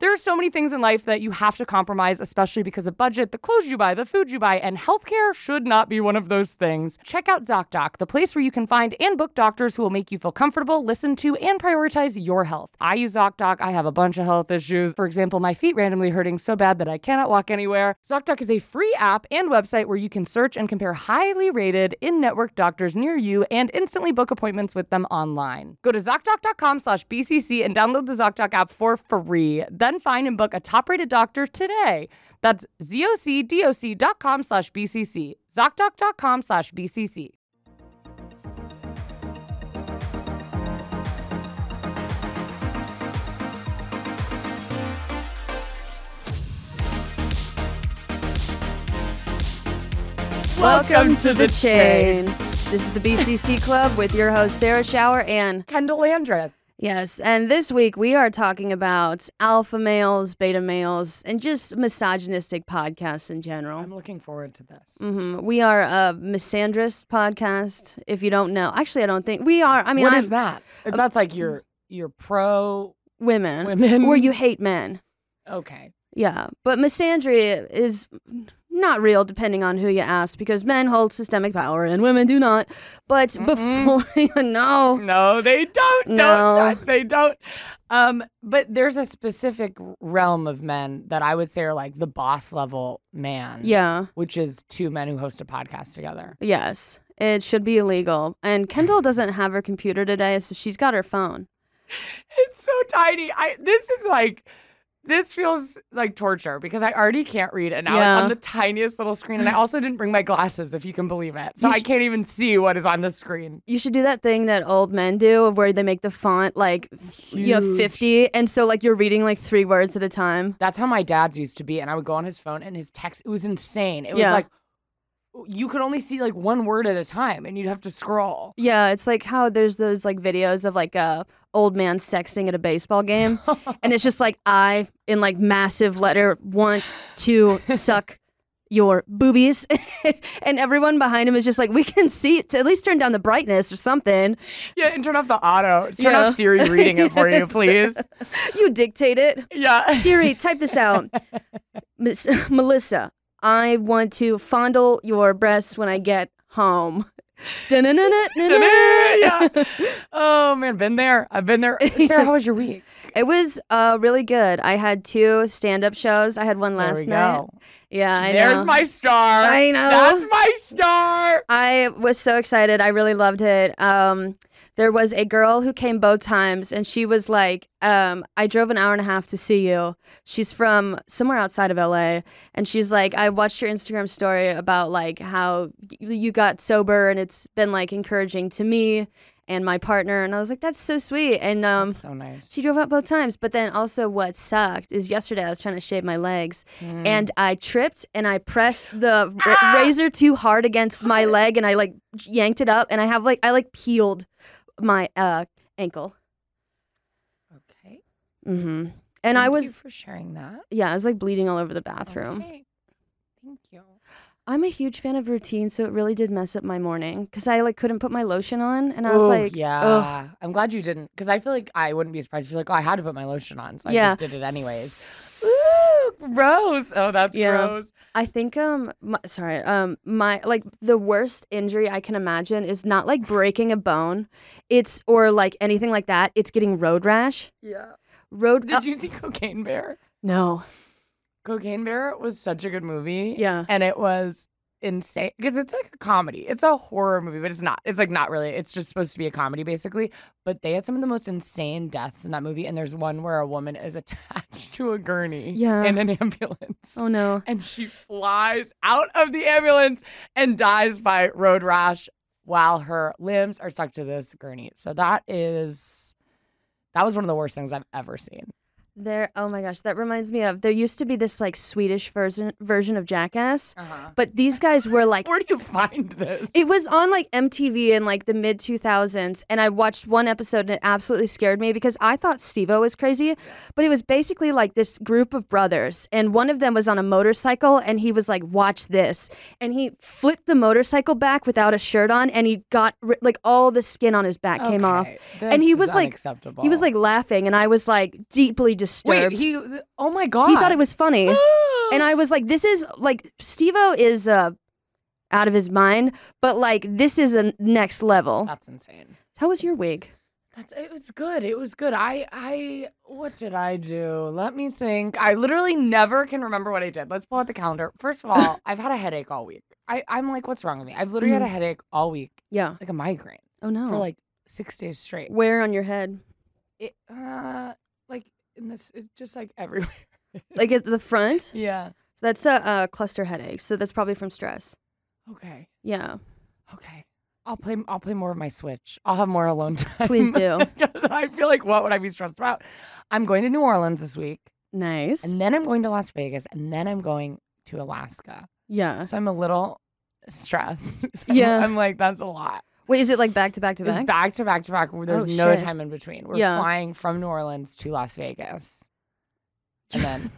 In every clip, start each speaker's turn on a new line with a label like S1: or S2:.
S1: There are so many things in life that you have to compromise, especially because of budget, the clothes you buy, the food you buy, and healthcare should not be one of those things. Check out ZocDoc, the place where you can find and book doctors who will make you feel comfortable, listen to, and prioritize your health. I use ZocDoc. I have a bunch of health issues. For example, my feet randomly hurting so bad that I cannot walk anywhere. ZocDoc is a free app and website where you can search and compare highly rated in-network doctors near you and instantly book appointments with them online. Go to ZocDoc.com slash BCC and download the ZocDoc app for free. Then find and book a top-rated doctor today. That's zocdoc.com slash BCC. ZocDoc.com slash BCC.
S2: Welcome to the chain. This is the BCC Club with your host Sarah Schauer and
S1: Kendahl Landreth.
S2: Yes, and this week we are talking about alpha males, beta males, and just misogynistic podcasts in general.
S1: I'm looking forward to this.
S2: hmm We are a misandrist podcast. If you don't know, actually, I don't think we are. I mean,
S1: what
S2: I'm
S1: is that? It's that's like you're you're pro
S2: women,
S1: women.
S2: where you hate men.
S1: okay.
S2: Yeah, but misandry is not real depending on who you ask because men hold systemic power and women do not. But before you know,
S1: No, they don't.
S2: No.
S1: Don't. They don't. Um, but there's a specific realm of men that I would say are like the boss level man.
S2: yeah,
S1: Which is two men who host a podcast together.
S2: yes, it should be illegal. And Kendahl doesn't have her computer today, so she's got her phone.
S1: It's so tiny. I this is like this feels like torture because I already can't read and now
S2: Yeah.
S1: it's on the tiniest little screen. And I also didn't bring my glasses, if you can believe it. So
S2: You
S1: I can't even see what is on the screen.
S2: You should do that thing that old men do of where they make the font like f- you know 50 and so like you're reading like 3 words at a time.
S1: That's how my dad's used to be. And I would go on his phone and his text, it was insane. It was
S2: Yeah.
S1: like you could only see like one word at a time and you'd have to scroll.
S2: Yeah, it's like how there's those like videos of like a old man sexting at a baseball game and it's just like I in like massive letter want to suck your boobies and everyone behind him is just like we can see it at least turn down the brightness or something
S1: Yeah, and turn off the auto. Turn
S2: Yeah.
S1: off Siri reading it for you, please.
S2: you dictate it
S1: Yeah.
S2: siri type this out Miss melissa i want to fondle your breasts when i get home
S1: yeah. Oh man, been there. I've been there. Sarah, how was your week?
S2: It was uh, really good. I had two stand-up shows. I had one last night.
S1: go.
S2: Yeah, I
S1: There's
S2: know.
S1: my star.
S2: I know.
S1: That's my star.
S2: I was so excited. I really loved it. Um, there was a girl who came both times, and she was like, um, "I drove an hour and a half to see you." She's from somewhere outside of LA, and she's like, "I watched your Instagram story about like how you got sober, and it's been like encouraging to me and my partner." And I was like, "That's so sweet." And um,
S1: so nice.
S2: She drove up both times. But then also, what sucked is yesterday I was trying to shave my legs
S1: Mm.
S2: and I tripped and I pressed the ra- razor too hard against my leg and I like yanked it up and I have like, I like peeled my uh, ankle.
S1: Okay.
S2: Mm-hmm. And I
S1: Thank
S2: was,
S1: you for sharing that.
S2: yeah, I was like bleeding all over the bathroom.
S1: Okay.
S2: I'm a huge fan of routine, so it really did mess up my morning because I like couldn't put my lotion on and I was
S1: Ooh,
S2: like,
S1: yeah.
S2: ugh.
S1: I'm glad you didn't, because I feel like I wouldn't be surprised if you're like, oh, I had to put my lotion on, so I just did it anyways. Ooh, gross. Oh, that's
S2: Yeah.
S1: gross.
S2: I think um my, sorry um my like the worst injury I can imagine is not like breaking a bone, it's or like anything like that. It's getting road rash.
S1: Yeah.
S2: Road.
S1: Did
S2: uh,
S1: you see Cocaine Bear?
S2: no.
S1: Cocaine Bear was such a good movie.
S2: Yeah.
S1: And it was insane because it's like a comedy. It's a horror movie, but it's not. It's like not really. It's just supposed to be a comedy basically. But they had some of the most insane deaths in that movie. And there's one where a woman is attached to a gurney
S2: Yeah.
S1: in an ambulance.
S2: Oh no.
S1: And she flies out of the ambulance and dies by road rash while her limbs are stuck to this gurney. So that is that was one of the worst things I've ever seen.
S2: There. Oh my gosh, that reminds me of there used to be this like Swedish version version of Jackass,
S1: Uh-huh.
S2: but these guys were like
S1: Where do you find this?
S2: It was on like MTV in like the mid 2000s, and I watched one episode and it absolutely scared me because I thought Steve-O was crazy, but it was basically like this group of brothers, and one of them was on a motorcycle, and he was like, "Watch this," and he flipped the motorcycle back without a shirt on, and he got like all the skin on his back came off,
S1: Okay,
S2: and he was like, he was like laughing, and I was like deeply disturbed.
S1: Wait, he. Oh my god.
S2: he thought it was funny. and I was like, this is like Steve-O is uh out of his mind, but like this is a next level.
S1: That's insane.
S2: How was your wig?
S1: That's it was good. It was good. I I what did I do? Let me think. I literally never can remember what I did. Let's pull out the calendar. First of all, I've had a headache all week. I, I'm like, what's wrong with me? I've literally had a headache all week,
S2: Yeah.
S1: like a migraine,
S2: Oh no.
S1: for like six days straight.
S2: where on your head?
S1: It, uh, in this, it's just like everywhere.
S2: Like at the front?
S1: yeah.
S2: So that's a, a cluster headache. So that's probably from stress.
S1: Okay.
S2: Yeah.
S1: Okay. I'll play. I'll play more of my Switch. I'll have more alone time.
S2: Please do.
S1: because I feel like what would I be stressed about? I'm going to New Orleans this week,
S2: Nice.
S1: and then I'm going to Las Vegas, and then I'm going to Alaska.
S2: yeah.
S1: So I'm a little stressed. So
S2: Yeah.
S1: I'm like that's a lot.
S2: Wait, is it like back to back to back?
S1: It's
S2: back?
S1: to back to back. There's
S2: Oh,
S1: no
S2: shit.
S1: time in between. We're
S2: Yeah.
S1: flying from New Orleans to Las Vegas, and then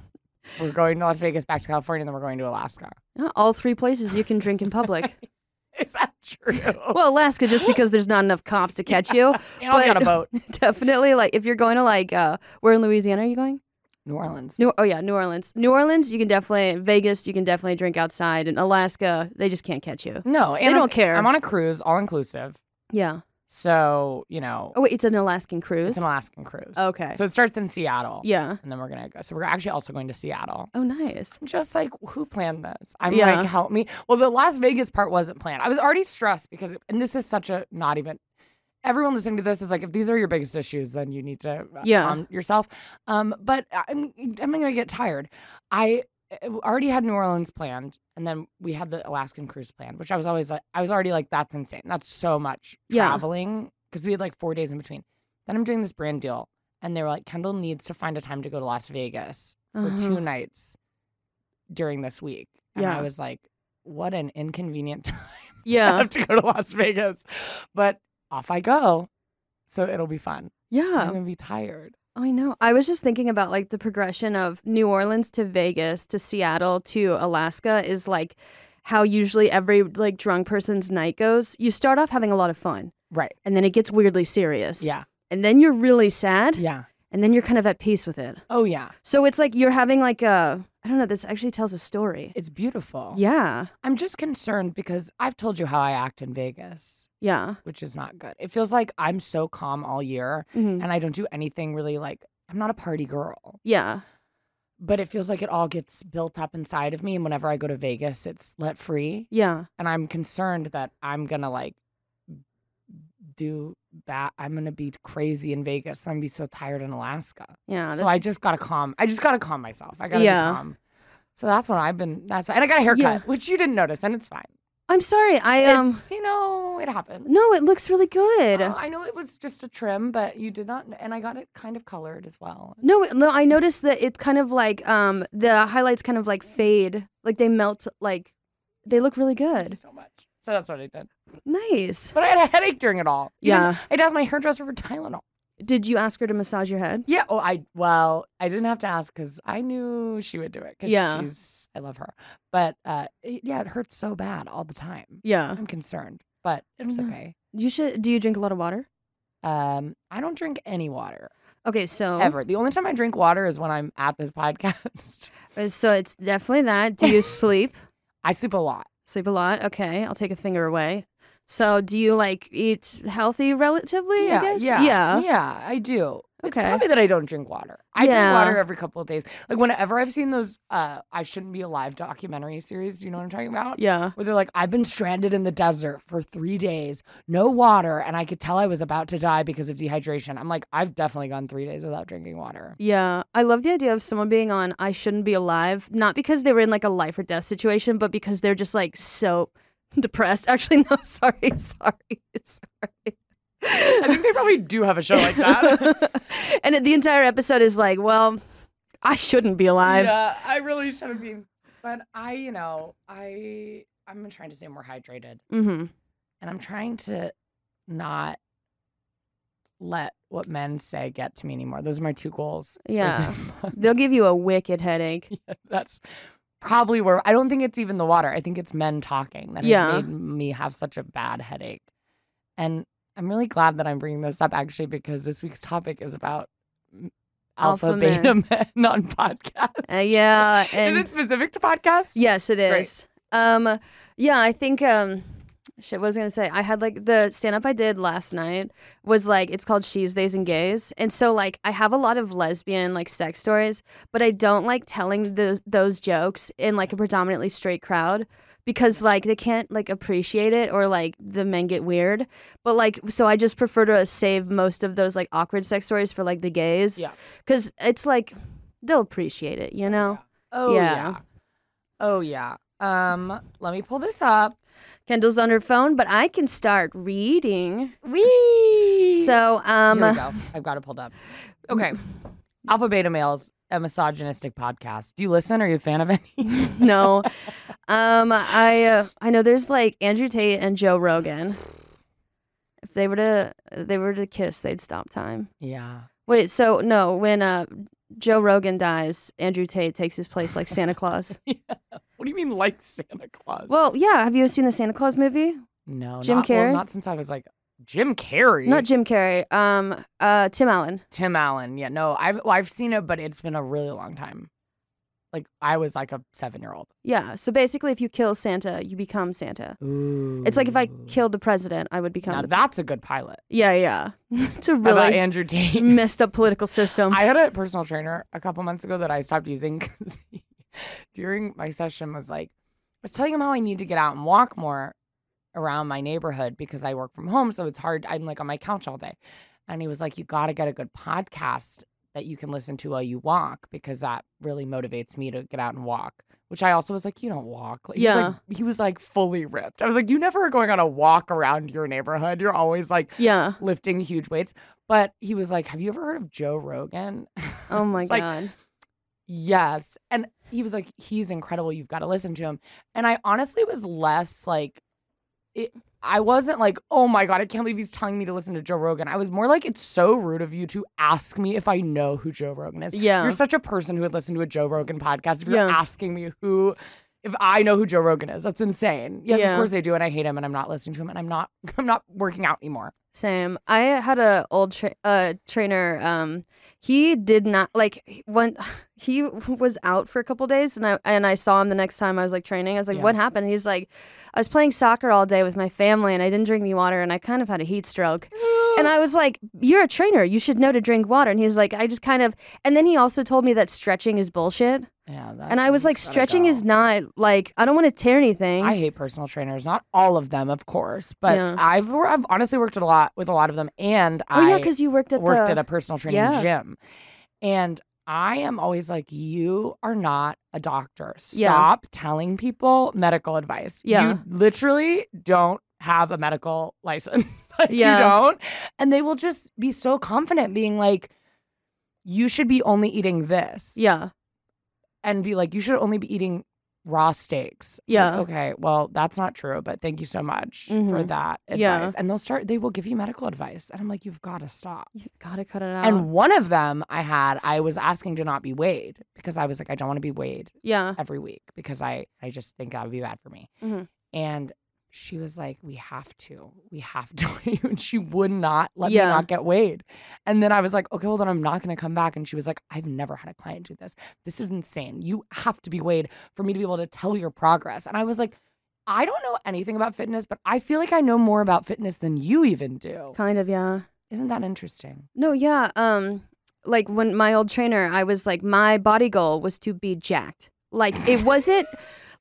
S1: we're going to Las Vegas, back to California, and then we're going to Alaska.
S2: Yeah, All three places you can drink in public.
S1: Is that true?
S2: well, Alaska, just because there's not enough cops to catch you.
S1: and I'll get a
S2: but-
S1: boat.
S2: Definitely, like if you're going to like, uh, where in Louisiana are you going?
S1: New Orleans.
S2: New, oh yeah, New Orleans. New Orleans, you can definitely Vegas, you can definitely drink outside. And Alaska, they just can't catch you.
S1: No, and
S2: They
S1: I'm-
S2: don't care.
S1: I'm on a cruise, all inclusive.
S2: Yeah.
S1: So you know,
S2: Oh wait, it's an Alaskan cruise.
S1: it's an Alaskan cruise.
S2: Okay.
S1: So it starts in Seattle.
S2: yeah.
S1: And then we're gonna go. So we're actually also going to Seattle.
S2: Oh nice.
S1: I'm just like, who planned this? I'm
S2: Yeah.
S1: like, help me. Well, the Las Vegas part wasn't planned. I was already stressed because, and this is such a not even. Everyone listening to this is like, if these are your biggest issues, then you need to uh,
S2: Yeah.
S1: calm yourself. Um, but I'm I'm gonna get tired. I uh, already had New Orleans planned, and then we had the Alaskan cruise planned, which I was always like, I was already like, that's insane. That's so much
S2: Yeah.
S1: traveling because we had like four days in between. Then I'm doing this brand deal, and they were like, Kendahl needs to find a time to go to Las Vegas for
S2: Uh-huh.
S1: two nights during this week. And
S2: Yeah.
S1: I was like, what an inconvenient time
S2: Yeah.
S1: have to go to Las Vegas. But off I go. So it'll be fun.
S2: Yeah.
S1: I'm gonna be tired.
S2: I know. I was just thinking about like the progression of New Orleans to Vegas to Seattle to Alaska is like how usually every like drunk person's night goes. You start off having a lot of fun
S1: Right.
S2: and then it gets weirdly serious.
S1: Yeah.
S2: And then you're really sad
S1: Yeah.
S2: And then you're kind of at peace with it.
S1: Oh yeah.
S2: So it's like you're having like a I don't know, this actually tells a story.
S1: It's beautiful.
S2: Yeah.
S1: I'm just concerned because I've told you how I act in Vegas,
S2: Yeah.
S1: which is not good. It feels like I'm so calm all year
S2: Mhm.
S1: and I don't do anything really like I'm not a party girl.
S2: Yeah.
S1: But it feels like it all gets built up inside of me. And whenever I go to Vegas, it's let free.
S2: Yeah.
S1: and I'm concerned that I'm gonna like do that. I'm gonna be crazy in Vegas. I'm gonna be so tired in Alaska.
S2: Yeah.
S1: so I just gotta calm. I just gotta calm myself. I gotta
S2: Yeah.
S1: be calm. So that's what I've been. That's and I got a haircut,
S2: Yeah.
S1: which you didn't notice, and it's fine.
S2: I'm sorry. I um
S1: it's you know it happened.
S2: No, it looks really good.
S1: Uh, I know it was just a trim, but you did not, and I got it kind of colored as well.
S2: No, no, I noticed that it's kind of like um the highlights kind of like fade, like they melt, like they look really good.
S1: so much. So that's what I did.
S2: Nice.
S1: But I had a headache during it all. Even-
S2: Yeah.
S1: I'd asked my hairdresser for Tylenol.
S2: Did you ask her to massage your head?
S1: Yeah. Oh, I well, I didn't have to ask because I knew she would do it. Cause
S2: Yeah.
S1: she's I love her. But uh, it- yeah, it hurts so bad all the time.
S2: Yeah.
S1: I'm concerned, but it's
S2: Yeah.
S1: okay.
S2: You should. Do you drink a lot of water?
S1: Um, I don't drink any water
S2: Okay, so
S1: ever. The only time I drink water is when I'm at this podcast.
S2: uh, so it's definitely that. Do you sleep?
S1: I sleep a lot.
S2: Sleep a lot. Okay, I'll take a finger away. So do you like eat healthy relatively? I guess?
S1: yeah,
S2: Yeah.
S1: yeah. I do. It's probably that I don't drink water. I
S2: Yeah.
S1: drink water every couple of days. Like whenever I've seen those uh I shouldn't be alive documentary series, you know what I'm talking about?
S2: Yeah.
S1: where they're like, I've been stranded in the desert for three days, no water, and I could tell I was about to die because of dehydration. I'm like, I've definitely gone three days without drinking water.
S2: Yeah, I love the idea of someone being on I shouldn't be alive, not because they were in like a life or death situation, but because they're just like so depressed. Actually, no, sorry, sorry, sorry.
S1: I think they probably do have a show like that.
S2: and the entire episode is like, well, I shouldn't be alive.
S1: yeah, I really shouldn't be. But I, you know, I I'm trying to stay more hydrated,
S2: Mm-hmm.
S1: and I'm trying to not let what men say get to me anymore. Those are my two goals.
S2: Yeah. They'll give you a wicked headache.
S1: That's probably where I don't think it's even the water. I think it's men talking that
S2: Yeah.
S1: has made me have such a bad headache. And I'm really glad that I'm bringing this up actually because this week's topic is about Alpha,
S2: Alpha
S1: Beta Men on podcast.
S2: Uh, yeah,
S1: Is
S2: and
S1: it specific to podcasts?
S2: yes, it is. Great. Um, yeah, I think um, shit. What was I gonna say? I had like the stand up I did last night was like it's called She's, Theys, and Gays, and so like I have a lot of lesbian like sex stories, but I don't like telling those those jokes in like a predominantly straight crowd because like they can't like appreciate it or like the men get weird. But like so I just prefer to save most of those like awkward sex stories for like the gays.
S1: Yeah.
S2: Cuz it's like they'll appreciate it, you know.
S1: Oh
S2: Yeah.
S1: yeah. Oh yeah. Um, let me pull this up.
S2: Kendahl's on her phone, but I can start reading.
S1: Wee.
S2: So, um
S1: Here we go. I've got it pulled up. Okay. Alpha Beta Males, a misogynistic podcast. Do you listen? Are you a fan of any?
S2: no. Um I uh, I know there's like Andrew Tate and Joe Rogan. If they were to they were to kiss, they'd stop time.
S1: yeah.
S2: Wait, so no, when uh Joe Rogan dies, Andrew Tate takes his place like Santa Claus. yeah.
S1: What do you mean like Santa Claus?
S2: Well, yeah, have you seen the Santa Claus movie?
S1: no,
S2: Jim
S1: not, well,
S2: Carrey?
S1: not since I was like Jim Carrey.
S2: Not Jim Carrey. Um uh Tim Allen.
S1: Tim Allen. Yeah, no, I've well, I've seen it, but it's been a really long time. Like I was like a seven year old.
S2: Yeah, so basically if you kill Santa, you become Santa.
S1: Ooh.
S2: It's like if I killed the president, I would become
S1: Now
S2: the
S1: that's a good pilot.
S2: Yeah, yeah. it's a
S1: How about
S2: really
S1: Andrew Tate?
S2: messed up political system.
S1: I had a personal trainer a couple months ago that I stopped using 'cause he- during my session was like, I was telling him how I need to get out and walk more around my neighborhood because I work from home. So it's hard. I'm like on my couch all day. And he was like, You got to get a good podcast that you can listen to while you walk because that really motivates me to get out and walk. Which I also was like, You don't walk. Like, he was
S2: Yeah.
S1: like, he was like fully ripped. I was like, You never are going on a walk around your neighborhood. You're always like
S2: yeah.
S1: lifting huge weights. But he was like, Have you ever heard of Joe Rogan?
S2: Oh my
S1: It's like,
S2: god.
S1: Yes. And he was like, he's incredible. You've got to listen to him. And I honestly was less like, it, I wasn't like, oh my God, I can't believe he's telling me to listen to Joe Rogan. I was more like, it's so rude of you to ask me if I know who Joe Rogan is.
S2: yeah.
S1: You're such a person who would listen to a Joe Rogan podcast if you're
S2: Yeah.
S1: asking me who, if I know who Joe Rogan is. That's insane. Yes,
S2: Yeah.
S1: of course I do. And I hate him and I'm not listening to him and I'm not, I'm not working out anymore.
S2: Same. I had a old tra- uh, trainer. Um, he did not like he- when he was out for a couple days, and I and I saw him the next time I was like training. I was like,
S1: Yeah.
S2: "What happened?" He's like, "I was playing soccer all day with my family, and I didn't drink any water, and I kind of had a heat stroke." And I was like, "You're a trainer. You should know to drink water." And he was like, "I just kind of." And then he also told me that stretching is bullshit.
S1: Yeah.
S2: And I was like, "Stretching is not like I don't want to tear anything."
S1: I hate personal trainers. Not all of them, of course, but
S2: Yeah.
S1: I've I've honestly worked a lot with a lot of them, and
S2: oh yeah,
S1: I
S2: because you worked at
S1: worked
S2: the
S1: at a personal training
S2: Yeah.
S1: gym, and I am always like, you are not a doctor.
S2: Yeah.
S1: Stop telling people medical advice.
S2: Yeah.
S1: you literally don't have a medical license. like
S2: Yeah.
S1: you don't, and they will just be so confident, being like, you should be only eating this,
S2: yeah
S1: and be like, you should only be eating raw steaks. Like,
S2: Yeah.
S1: okay. Well, that's not true, but thank you so much for
S2: Mhm.
S1: that advice.
S2: Yeah.
S1: And they'll start, they will give you medical advice. And I'm like, you've got to stop.
S2: You've gotta cut it out.
S1: And one of them I had, I was asking to not be weighed because I was like, I don't want to be weighed
S2: yeah,
S1: every week because I, I just think that would be bad for me.
S2: Mhm.
S1: And she was like, we have to, we have to. And she would not let
S2: Yeah.
S1: me not get weighed. And then I was like, okay, well, then I'm not going to come back. And she was like, I've never had a client do this. This is insane. You have to be weighed for me to be able to tell your progress. And I was like, I don't know anything about fitness, but I feel like I know more about fitness than you even do.
S2: kind of yeah.
S1: Isn't that interesting?
S2: No, yeah. Um, like when my old trainer, I was like, my body goal was to be jacked. Like it wasn't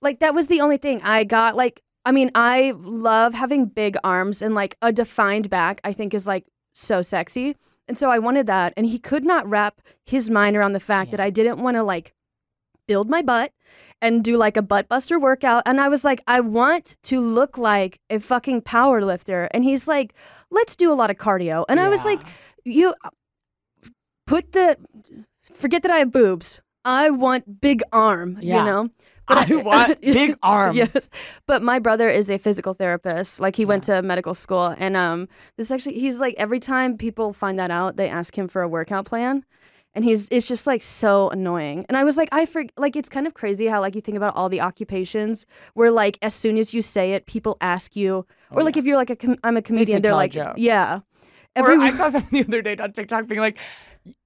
S2: like that was the only thing I got. Like, I mean, I love having big arms and like a defined back. I think is like so sexy, and so I wanted that. And he could not wrap his mind around the fact that I didn't want to like build my butt and do like a butt buster workout. And I was like, I want to look like a fucking power lifter. And he's like, let's do a lot of cardio. And I was like, you uh, put the forget that I have boobs. I want big arm,
S1: Yeah.
S2: you know.
S1: I want big arm.
S2: Yes. But my brother is a physical therapist. Like he went to medical school and um this is actually he's like every time people find that out, they ask him for a workout plan. And he's it's just like so annoying. And I was like, I for like it's kind of crazy how like you think about all the occupations where like as soon as you say it, people ask you
S1: Oh,
S2: or like
S1: yeah.
S2: if you're like a com- I'm a comedian, they're like,
S1: joke.
S2: yeah.
S1: Or I saw something the other day on TikTok being like,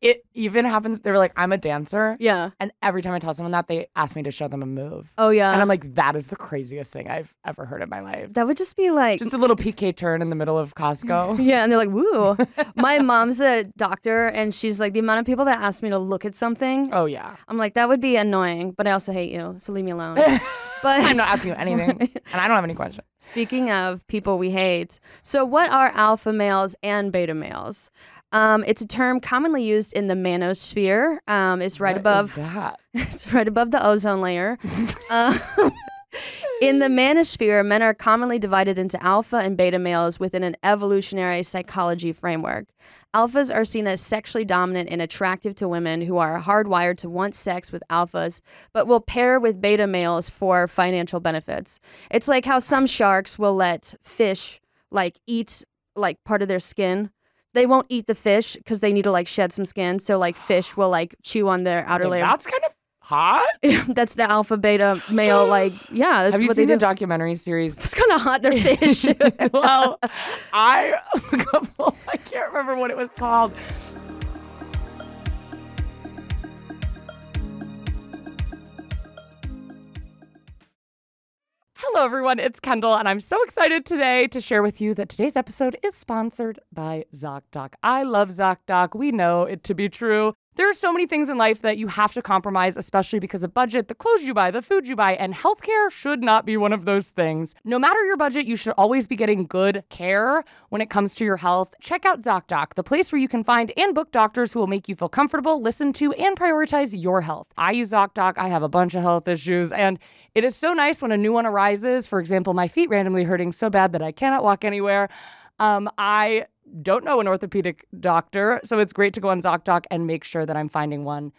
S1: It even happens. They were like, I'm a dancer.
S2: Yeah.
S1: And every time I tell someone that, they ask me to show them a move.
S2: Oh yeah.
S1: And I'm like, that is the craziest thing I've ever heard in my life.
S2: that would just be like
S1: Just a little piqué turn in the middle of Costco.
S2: Yeah, and they're like, woo. My mom's a doctor, and she's like, the amount of people that ask me to look at something,
S1: Oh, yeah.
S2: I'm like, that would be annoying, but I also hate you, so leave me alone. But
S1: I'm not asking you anything, and I don't have any questions.
S2: Speaking of people we hate, so what are alpha males and beta males? Um, it's a term commonly used in the manosphere. Um, it's right
S1: What
S2: above
S1: is that?
S2: it's right above the ozone layer. Um, in the manosphere, men are commonly divided into alpha and beta males within an evolutionary psychology framework. Alphas are seen as sexually dominant and attractive to women who are hardwired to want sex with alphas, but will pair with beta males for financial benefits. It's like how some sharks will let fish like eat like part of their skin. They won't eat the fish because they need to like shed some skin. So like fish will like chew on their outer layer.
S1: That's kind of hot.
S2: that's the alpha beta male like yeah that's
S1: have you
S2: what
S1: seen
S2: they
S1: the
S2: do
S1: documentary series?
S2: it's kind of hot they're fish
S1: well, I a couple, I can't remember what it was called. Hello, everyone. It's Kendahl, and I'm so excited today to share with you that today's episode is sponsored by ZocDoc. I love ZocDoc. We know it to be true. There are so many things in life that you have to compromise, especially because of budget, the clothes you buy, the food you buy, and healthcare should not be one of those things. No matter your budget, you should always be getting good care when it comes to your health. Check out ZocDoc, the place where you can find and book doctors who will make you feel comfortable, listen to, and prioritize your health. I use ZocDoc. I have a bunch of health issues, and it is so nice when a new one arises. For example, my feet randomly hurting so bad that I cannot walk anywhere. Um, I don't know an orthopedic doctor, so it's great to go on ZocDoc and make sure that I'm finding one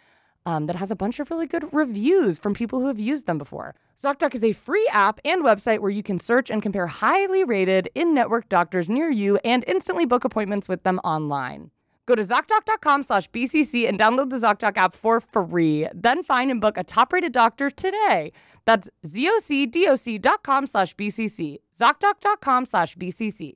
S1: um, that has a bunch of really good reviews from people who have used them before. ZocDoc is a free app and website where you can search and compare highly rated in-network doctors near you and instantly book appointments with them online. Go to ZocDoc.com slash BCC and download the ZocDoc app for free. Then find and book a top-rated doctor today. That's ZocDoc.com slash BCC. ZocDoc.com slash BCC.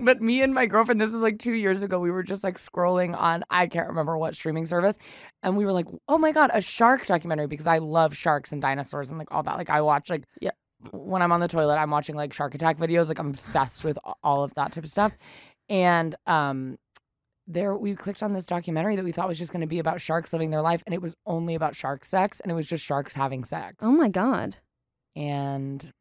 S1: But me and my girlfriend, this was like two years ago, we were just like scrolling on, I can't remember what streaming service. And we were like, oh my God, a shark documentary because I love sharks and dinosaurs and like all that. Like I watch like,
S2: Yeah.
S1: when I'm on the toilet, I'm watching like shark attack videos. Like I'm obsessed with all of that type of stuff. And um, there we clicked on this documentary that we thought was just going to be about sharks living their life. And it was only about shark sex and it was just sharks having sex.
S2: oh my god
S1: And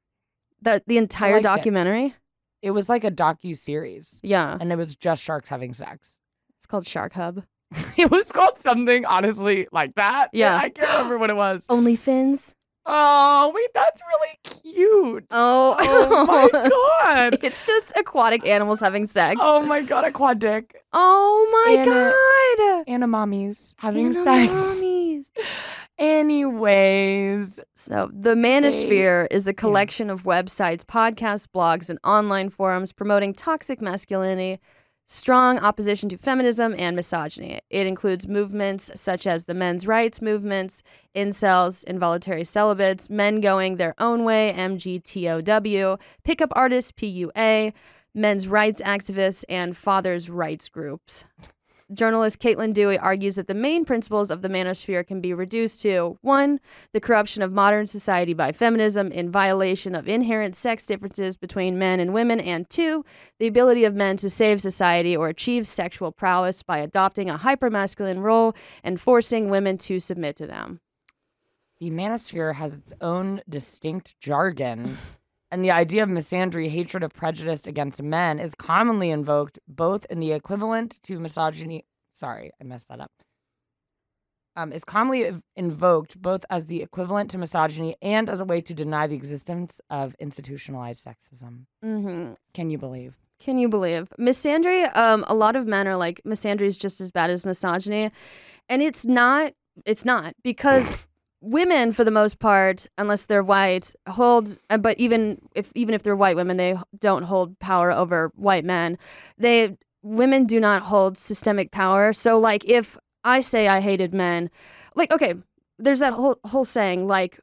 S2: the the entire
S1: documentary? it. It was like a docu series
S2: yeah
S1: and it was just sharks having sex.
S2: it's called shark hub
S1: It was called something, honestly, like that.
S2: Yeah.
S1: I can't remember what it was.
S2: only fins
S1: Oh, wait, that's really cute.
S2: oh
S1: Oh my god.
S2: it's just aquatic animals having sex
S1: Oh my god, a quad dick.
S2: Oh my
S1: And a-
S2: god
S1: And a mommies having sex.
S2: Animamies.
S1: Anyways.
S2: So, the Manosphere is a collection of websites, podcasts, blogs, and online forums promoting toxic masculinity, strong opposition to feminism, and misogyny. It includes movements such as the men's rights movements, incels, involuntary celibates, men going their own way, MGTOW, pickup artists, PUA, men's rights activists, and fathers' rights groups. Journalist Caitlin Dewey argues that the main principles of the manosphere can be reduced to one, the corruption of modern society by feminism in violation of inherent sex differences between men and women, and two, the ability of men to save society or achieve sexual prowess by adopting a hypermasculine role and forcing women to submit to them.
S1: The manosphere has its own distinct jargon, and the idea of misandry, hatred of prejudice against men, is commonly invoked both in the equivalent to misogyny. Sorry, I messed that up. Um, is commonly invoked both as the equivalent to misogyny and as a way to deny the existence of institutionalized sexism.
S2: Mm-hmm.
S1: Can you believe?
S2: Can you believe misandry? Um, a lot of men are like misandry is just as bad as misogyny, and it's not. It's not because women, for the most part, unless they're white, hold. uh, But even if even if they're white women, they don't hold power over white men. They women do not hold systemic power. So like if I say I hated men, like okay, there's that whole whole saying like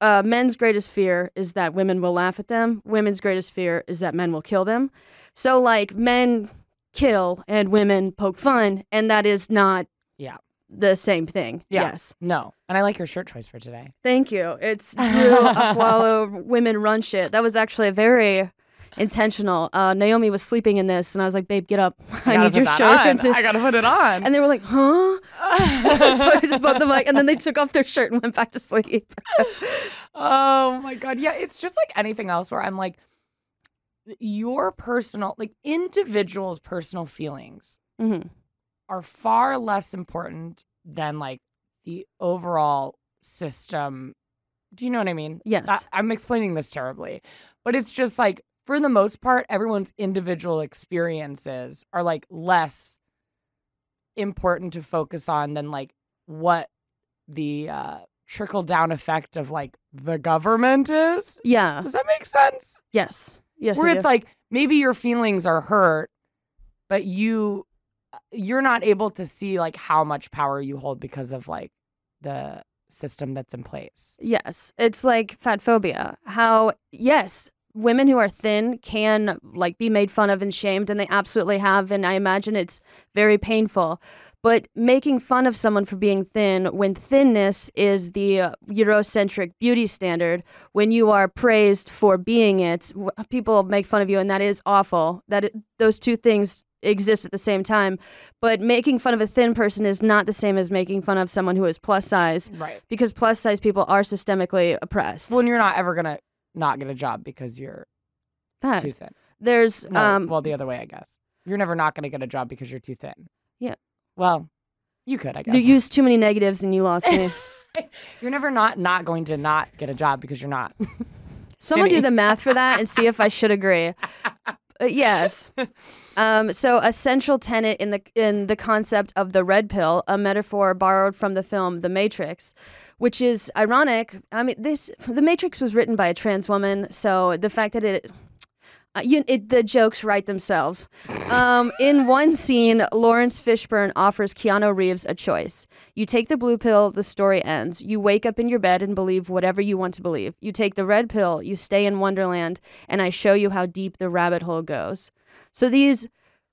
S2: uh, men's greatest fear is that women will laugh at them. Women's greatest fear is that men will kill them. So like men kill and women poke fun, and that is not
S1: Yeah.
S2: The same thing.
S1: Yeah.
S2: Yes.
S1: No. And I like your shirt choice for today.
S2: Thank you. It's Drew Afualo women run shit. That was actually a very intentional. Uh, Naomi was sleeping in this, and I was like, "Babe, get up. I need your shirt." into-"
S1: I gotta put it on.
S2: and they were like, "Huh?" so I just bumped the mic, and then they took off their shirt and went back to sleep.
S1: oh my god. Yeah, it's just like anything else where I'm like your personal like individuals' personal feelings
S2: hmm
S1: are far less important than like the overall system. Do you know what I mean?
S2: Yes.
S1: That- I'm explaining this terribly, but it's just like for the most part, everyone's individual experiences are like less important to focus on than like what the uh, trickle down effect of like the government is.
S2: Yeah.
S1: Does that make sense?
S2: Yes. Yes.
S1: Where it's like maybe your feelings are hurt, but you you're not able to see like how much power you hold because of like the system that's in place.
S2: Yes, it's like fat phobia. How yes, women who are thin can like be made fun of and shamed and they absolutely have and I imagine it's very painful. But making fun of someone for being thin when thinness is the uh, Eurocentric beauty standard, when you are praised for being it, people make fun of you and that is awful. That it, those two things exist at the same time. But making fun of a thin person is not the same as making fun of someone who is plus size
S1: Right.
S2: because plus size people are systemically oppressed.
S1: Well, and you're not ever gonna not get a job because you're
S2: Fact.
S1: too thin.
S2: There's
S1: No,
S2: um
S1: well, the other way, I guess. You're never not gonna get a job because you're too thin.
S2: Yeah.
S1: Well, you could, I guess.
S2: you used too many negatives and you lost me.
S1: You're never not not going to not get a job because you're not.
S2: Someone do the math for that and see if I should agree. Uh, yes. Um, so a central tenet in the in the concept of the red pill, a metaphor borrowed from the film The Matrix, which is ironic. I mean, this The Matrix was written by a trans woman, so the fact that it uh, you, it, the jokes write themselves. Um, in one scene, Laurence Fishburne offers Keanu Reeves a choice. You take the blue pill, the story ends. You wake up in your bed and believe whatever you want to believe. You take the red pill, you stay in Wonderland, and I show you how deep the rabbit hole goes. So these.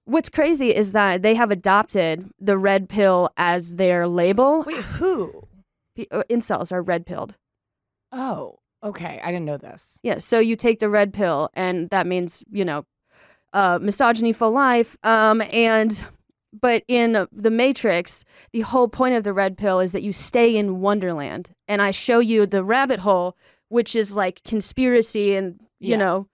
S2: What's crazy is that they have adopted the red pill as their label.
S1: Wait, who?
S2: P- uh, Incels are red pilled.
S1: Oh, okay. I didn't know this.
S2: Yeah, so you take the red pill, and that means you know, uh, misogyny for life. Um, and but in the Matrix, the whole point of the red pill is that you stay in Wonderland, and I show you the rabbit hole, which is like conspiracy and you
S1: Yeah.
S2: know.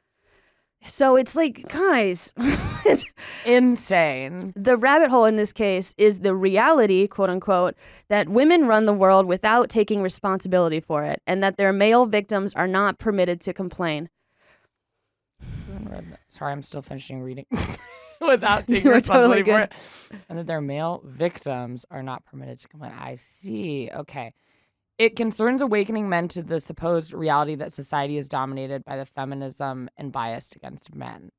S2: So it's like, guys,
S1: Insane.
S2: the rabbit hole in this case is the reality, quote unquote, that women run the world without taking responsibility for it, and that their male victims are not permitted to complain.
S1: Sorry, I'm still finishing reading without
S2: You
S1: taking
S2: totally
S1: responsibility for it. And that their male victims are not permitted to complain. I see. Okay. It concerns awakening men to the supposed reality that society is dominated by the feminism and biased against men.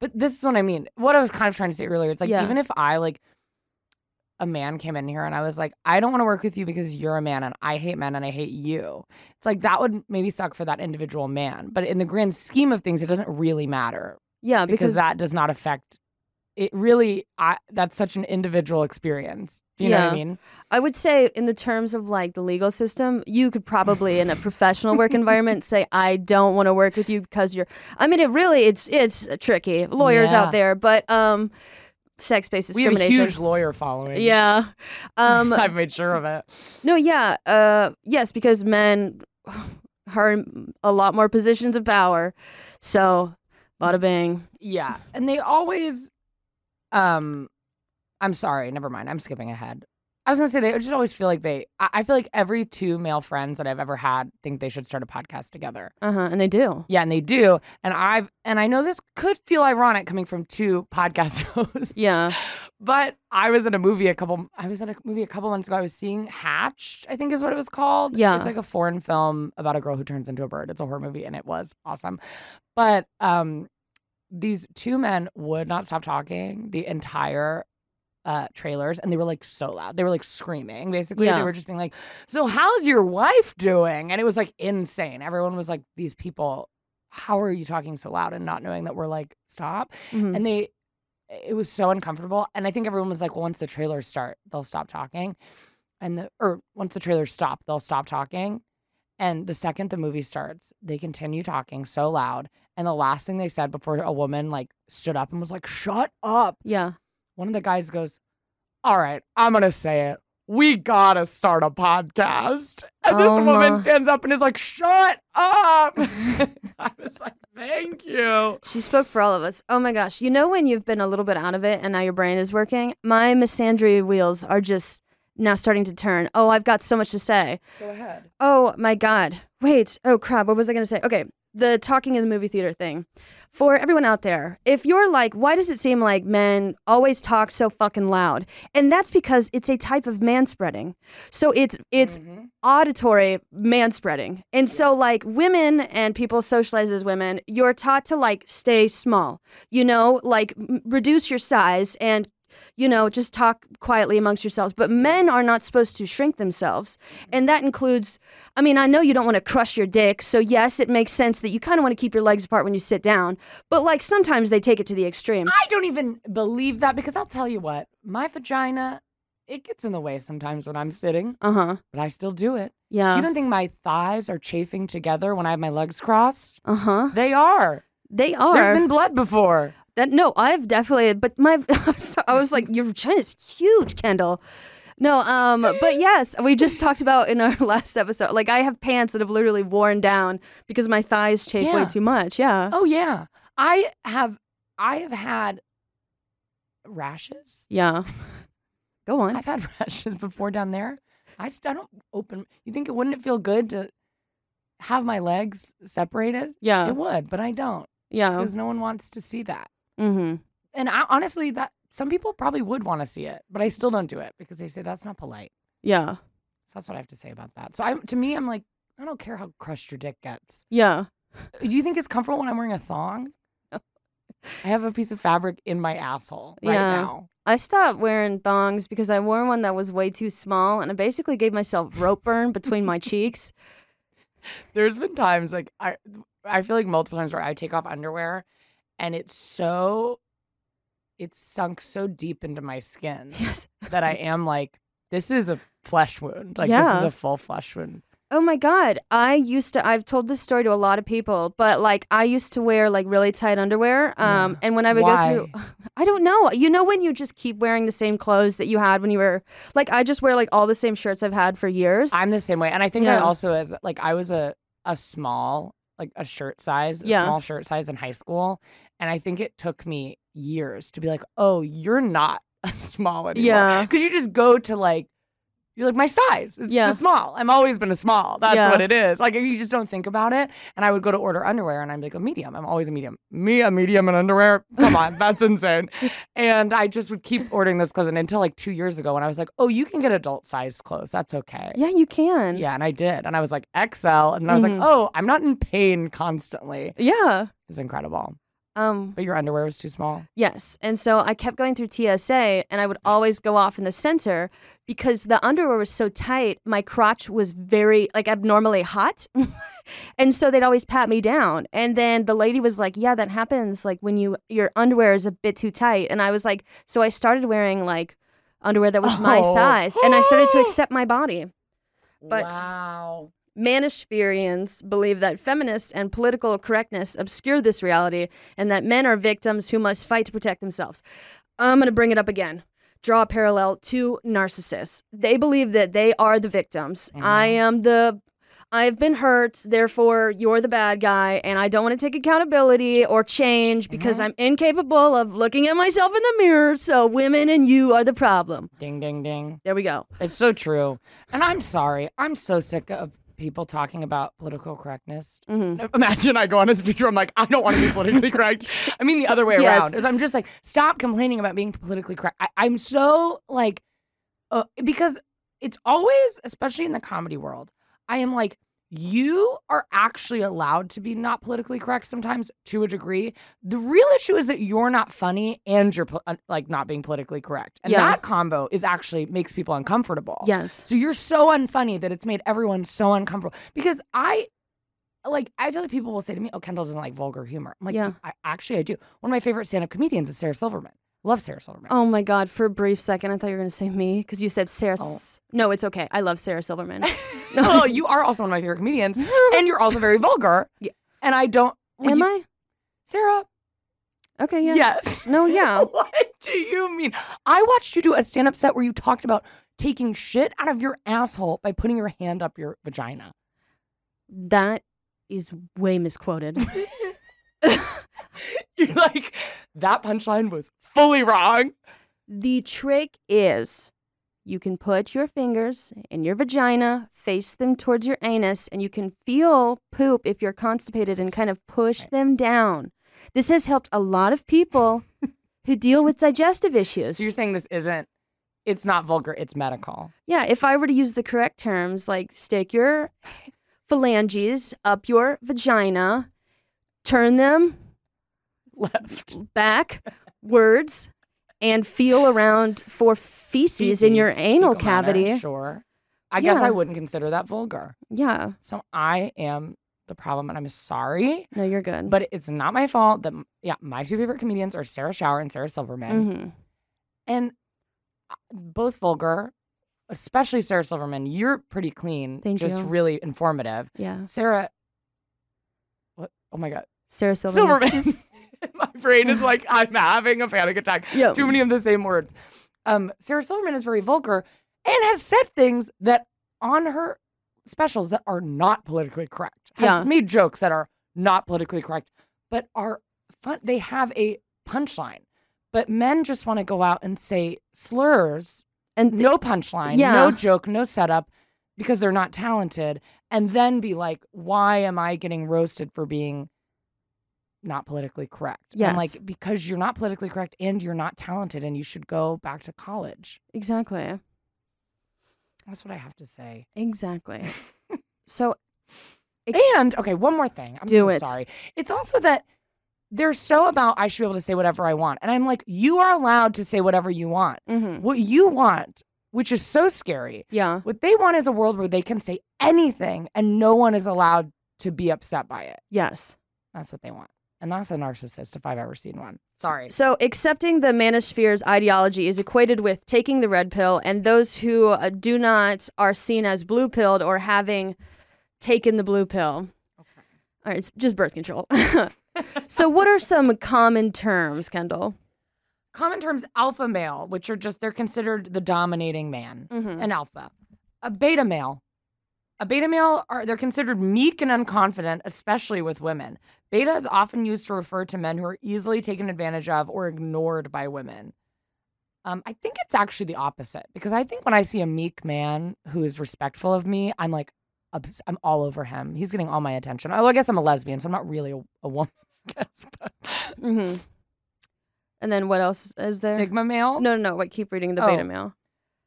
S1: But this is what I mean. What I was kind of trying to say earlier. It's like
S2: Yeah.
S1: even if I like a man came in here and I was like, I don't want to work with you because you're a man and I hate men and I hate you. It's like that would maybe suck for that individual man. But in the grand scheme of things, it doesn't really matter
S2: Yeah,
S1: because,
S2: because,
S1: that does not affect it really I that's such an individual experience. Do you know what I mean?
S2: I would say, in the terms of like the legal system, you could probably, in a professional work environment, say, "I don't want to work with you because you're." I mean, it really it's it's tricky. Lawyers
S1: Yeah.
S2: out there, but um, sex-based discrimination.
S1: We have a
S2: discrimination.
S1: huge lawyer following.
S2: yeah. Um.
S1: I've made sure of it.
S2: no. Yeah. Uh. Yes, because men are in a lot more positions of power. So, bada bing.
S1: Yeah. And they always um I'm sorry, never mind. I'm skipping ahead. I was gonna say they just always feel like they I, I feel like every two male friends that I've ever had think they should start a podcast together.
S2: Uh huh. And they do.
S1: Yeah, and they do. And I've and I know this could feel ironic coming from two podcast hosts.
S2: Yeah.
S1: But I was in a movie a couple. I was in a movie a couple months ago. I was seeing Hatched. I think is what it was called.
S2: Yeah.
S1: it's like a foreign film about a girl who turns into a bird. It's a horror movie, and it was awesome. But um, these two men would not stop talking the entire uh, trailers and they were like so loud. They were like screaming. Basically,
S2: Yeah.
S1: they were just being like, "So how's your wife doing?" And it was like insane. Everyone was like, "These people, how are you talking so loud and not knowing that we're like stop?"
S2: Mhm.
S1: And they, it was so uncomfortable. And I think everyone was like, "Well, once the trailers start, they'll stop talking." And the or once the trailers stop, they'll stop talking. And the second the movie starts, they continue talking so loud. And the last thing they said before a woman like stood up and was like, "Shut up."
S2: yeah.
S1: One of the guys goes, All right, I'm going to say it. We got to start a podcast. And this
S2: Oh
S1: woman stands up and is like, Shut up. I was like, Thank you.
S2: She spoke for all of us. Oh my gosh. You know when you've been a little bit out of it and now your brain is working? My misandry wheels are just now starting to turn. Oh, I've got so much to say.
S1: Go ahead.
S2: Oh my god. Wait. Oh crap. What was I going to say? Okay. The talking in the movie theater thing. For everyone out there, if you're like, why does it seem like men always talk so fucking loud? And that's because it's a type of manspreading. So it's it's
S1: Mhm.
S2: auditory manspreading. And so like women and people socialized as women, you're taught to like stay small. You know, like m- reduce your size and you know, just talk quietly amongst yourselves. But men are not supposed to shrink themselves. And that includes, I mean, I know you don't want to crush your dick. So, yes, it makes sense that you kind of want to keep your legs apart when you sit down. But, like, sometimes they take it to the extreme.
S1: I don't even believe that because I'll tell you what, my vagina, it gets in the way sometimes when I'm sitting,
S2: Uh huh.
S1: but I still do it.
S2: Yeah.
S1: you don't think my thighs are chafing together when I have my legs crossed?
S2: Uh huh.
S1: They are.
S2: They are.
S1: There's been blood before.
S2: That no, I've definitely, but my, I was like, your vagina's huge, Kendahl. No, um, but yes, we just talked about in our last episode. Like, I have pants that have literally worn down because my thighs chafe way too much. Yeah,
S1: Oh yeah. I have I have had rashes.
S2: yeah. Go on.
S1: I've had rashes before down there. I just I don't open you think it wouldn't it feel good to have my legs separated?
S2: Yeah,
S1: It would, but I don't
S2: yeah.
S1: because no one wants to see that.
S2: Mm-hmm.
S1: And I, honestly that some people probably would want to see it, but I still don't do it because they say that's not polite.
S2: Yeah,
S1: So that's what I have to say about that. So I to me I'm like I don't care how crushed your dick gets.
S2: yeah.
S1: Do you think it's comfortable when I'm wearing a thong? I have a piece of fabric in my asshole right
S2: Yeah.
S1: now.
S2: I stopped wearing thongs because I wore one that was way too small, and I basically gave myself rope burn between my cheeks.
S1: There's been times like I I feel like multiple times where I take off underwear and it's so it's sunk so deep into my skin
S2: Yes.
S1: that I am like this is a flesh wound. Like this is a full flesh wound.
S2: Oh my god. I used to I've told this story to a lot of people, but like I used to wear like really tight underwear. Um
S1: Yeah.
S2: and when I would
S1: Why?
S2: go through I don't know. You know when you just keep wearing the same clothes that you had when you were like I just wear like all the same shirts I've had for years.
S1: I'm the same way. And I think I also as like I was a a small like a shirt size, a
S2: Yeah.
S1: small shirt size in high school. And I think it took me years to be like, oh, you're not small anymore.
S2: Yeah.
S1: Because you just go to like, you're like my size. It's
S2: Yeah.
S1: a small. I've always been a small. That's
S2: Yeah.
S1: what it is. Like you just don't think about it. And I would go to order underwear and I'm like a medium. I'm always a medium. Me a medium in underwear? Come on, that's insane. And I just would keep ordering those clothes and until like two years ago when I was like, oh, you can get adult sized clothes. That's okay.
S2: yeah, you can.
S1: Yeah, and I did. And I was like, XL. And then I was
S2: Mhm.
S1: like, oh, I'm not in pain constantly.
S2: Yeah.
S1: It's incredible.
S2: Um
S1: But your underwear was too small.
S2: Yes. And so I kept going through TSA and I would always go off in the center because the underwear was so tight, my crotch was very like abnormally hot. and so they'd always pat me down. And then the lady was like, "Yeah, that happens like when you your underwear is a bit too tight." And I was like, so I started wearing like underwear that was my
S1: Oh.
S2: size and I started to accept my body. But-
S1: wow.
S2: Manospherians believe that feminists and political correctness obscure this reality and that men are victims who must fight to protect themselves. I'm going to bring it up again. Draw a parallel to narcissists. They believe that they are the victims. Mm-hmm. I am the I've been hurt, therefore you're the bad guy and I don't want to take accountability or change mm-hmm. because I'm incapable of looking at myself in the mirror. So women and you are the problem.
S1: Ding, ding, ding.
S2: There we go.
S1: It's so true. And I'm sorry. I'm so sick of people talking about political correctness.
S2: Mhm.
S1: Imagine I go on a speech where I'm like, I don't want to be politically correct. I mean, the other way
S2: Yes.
S1: around. Is I'm just like, stop complaining about being politically correct. I, I'm so like, uh, because it's always, especially in the comedy world, I am like, you are actually allowed to be not politically correct sometimes to a degree. The real issue is that you're not funny and you're uh, like not being politically correct. And
S2: Yeah.
S1: that combo is actually makes people uncomfortable.
S2: Yes.
S1: So you're so unfunny that it's made everyone so uncomfortable. Because I like I feel like people will say to me, "Oh, Kendahl doesn't like vulgar humor." I'm like,
S2: Yeah.
S1: I, actually I do. One of my favorite stand-up comedians is Sarah Silverman. Love Sarah Silverman.
S2: Oh my God! For a brief second, I thought you were gonna say me because you said Sarah.
S1: Oh.
S2: S- No, it's okay. I love Sarah Silverman.
S1: well, you are also one of my favorite comedians, and you're also very vulgar.
S2: Yeah.
S1: And I don't.
S2: Am
S1: you-
S2: I?
S1: Sarah?
S2: Okay. Yeah.
S1: Yes.
S2: No. Yeah.
S1: what do you mean? I watched you do a stand-up set where you talked about taking shit out of your asshole by putting your hand up your vagina.
S2: That is way misquoted.
S1: You're like, that punchline was fully wrong.
S2: the trick is you can put your fingers in your vagina, face them towards your anus, and you can feel poop if you're constipated and kind of push them down. This has helped a lot of people who deal with digestive issues.
S1: So you're saying this isn't, it's not vulgar, it's medical.
S2: Yeah, if I were to use the correct terms, like stick your phalanges up your vagina, turn them
S1: Left.
S2: back, words, and feel around for feces, in your anal
S1: fecal matter,
S2: cavity.
S1: Sure. I guess I wouldn't consider that vulgar.
S2: Yeah,
S1: So I am the problem, and I'm sorry,
S2: no, you're good.
S1: but it's not my fault that, yeah, my two favorite comedians are Sarah Schauer and Sarah Silverman.
S2: hmm
S1: And uh, both vulgar, especially Sarah Silverman. You're pretty clean,
S2: Thank you.
S1: just
S2: you.
S1: really informative.
S2: yeah,
S1: Sarah, what? Oh my God,
S2: Sarah Silverman.
S1: Silverman. my brain is like I'm having a panic attack.
S2: Yeah.
S1: Too many of the same words. Um, Sarah Silverman is very vulgar and has said things that on her specials that are not politically correct. Has
S2: Yeah.
S1: made jokes that are not politically correct, but are fun. They have a punchline. But men just want to go out and say slurs,
S2: And th-
S1: no punchline,
S2: Yeah.
S1: no joke, no setup, because they're not talented, and then be like, "Why am I getting roasted for being not politically correct?"
S2: Yes.
S1: I'm like, because you're not politically correct and you're not talented, and you should go back to college.
S2: exactly,
S1: That's what I have to say.
S2: exactly. so, ex-
S1: And okay, one more thing. I'm
S2: Do
S1: so
S2: it.
S1: sorry. It's also that they're so about I should be able to say whatever I want. And I'm like, you are allowed to say whatever you want.
S2: Mhm.
S1: What you want, which is so scary,
S2: yeah,
S1: what they want is a world where they can say anything and no one is allowed to be upset by it.
S2: yes.
S1: That's what they want. And that's a narcissist if I've ever seen one. Sorry.
S2: So, accepting the manosphere's ideology is equated with taking the red pill, and those who uh, do not are seen as blue pilled or having taken the blue pill. Okay. All right, it's just birth control. so, what are some common terms, Kendahl?
S1: Common terms alpha male, which are just, they're considered the dominating man.
S2: Mhm.
S1: an alpha. A beta male. A beta male are they're considered meek and unconfident, especially with women. Beta is often used to refer to men who are easily taken advantage of or ignored by women. Um, I think it's actually the opposite because I think when I see a meek man who is respectful of me, I'm like, obs- I'm all over him. He's getting all my attention. Oh, I guess I'm a lesbian, so I'm not really a, a woman. I guess, but
S2: hmm And then what else is there?
S1: Sigma male.
S2: No, no, no. Wait, keep reading the
S1: Oh.
S2: beta male.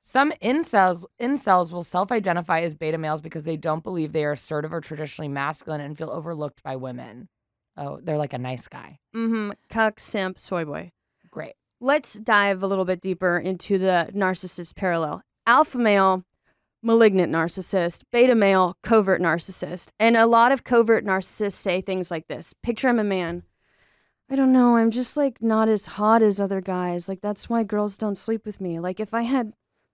S1: Some incels incels will self-identify as beta males because they don't believe they are assertive or traditionally masculine and feel overlooked by women. Oh, they're like a nice guy.
S2: Mm-hmm. Cuck, simp, soy boy.
S1: Great.
S2: Let's dive a little bit deeper into the narcissist parallel. Alpha male, malignant narcissist. Beta male, covert narcissist. And a lot of covert narcissists say things like this Picture I'm a man. I don't know. I'm just like not as hot as other guys. Like, that's why girls don't sleep with me. Like, if I had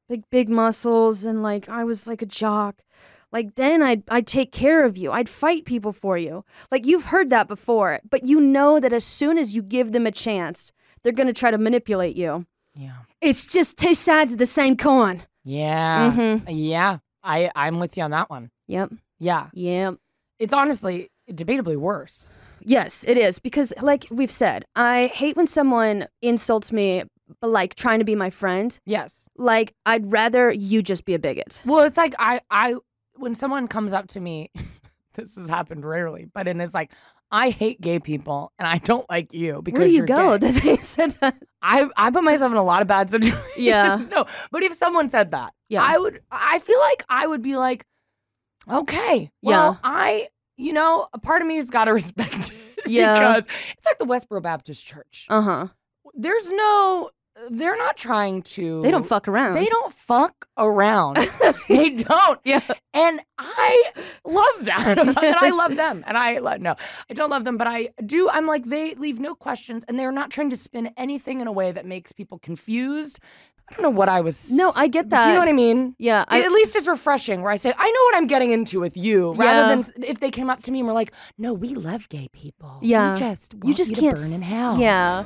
S2: like big muscles and like I was like a jock, like then I'd I'd take care of you. I'd fight people for you. Like you've heard that before, but you know that as soon as you give them a chance, they're going to try to manipulate you.
S1: Yeah.
S2: It's just two sides of the same coin.
S1: Yeah.
S2: Mhm.
S1: Yeah. I I'm with you on that one.
S2: Yep.
S1: Yeah.
S2: Yep.
S1: It's honestly debatably worse.
S2: Yes, it is because like we've said, I hate when someone insults me but like trying to be my friend.
S1: Yes.
S2: Like I'd rather you just be a bigot.
S1: Well, it's like I I when someone comes up to me, this has happened rarely, but and it's like I hate gay people and I don't like you because
S2: Where do you go?
S1: gay."
S2: That they said that.
S1: I I put myself in a lot of bad situations.
S2: Yeah.
S1: no, but if someone said that,
S2: Yeah.
S1: I would. I feel like I would be like, Okay.
S2: Yeah.
S1: Well, I, you know, a part of me has got to respect it
S2: Yeah.
S1: because it's like the Westboro Baptist Church.
S2: Uh huh.
S1: There's no, they're not trying to.
S2: They don't fuck around.
S1: They don't fuck around. they don't.
S2: Yeah.
S1: And I love that. and I love them. And I no, I don't love them, but I do. I'm like, they leave no questions and they're not trying to spin anything in a way that makes people confused. I don't know what I was.
S2: No, I get that.
S1: Do you know what I mean?
S2: Yeah. I,
S1: At least it's refreshing where I say, I know what I'm getting into with you, rather
S2: Yeah.
S1: than if they came up to me and were like, no, we love gay people.
S2: Yeah.
S1: We just
S2: you just
S1: to
S2: can't
S1: burn in hell.
S2: Yeah.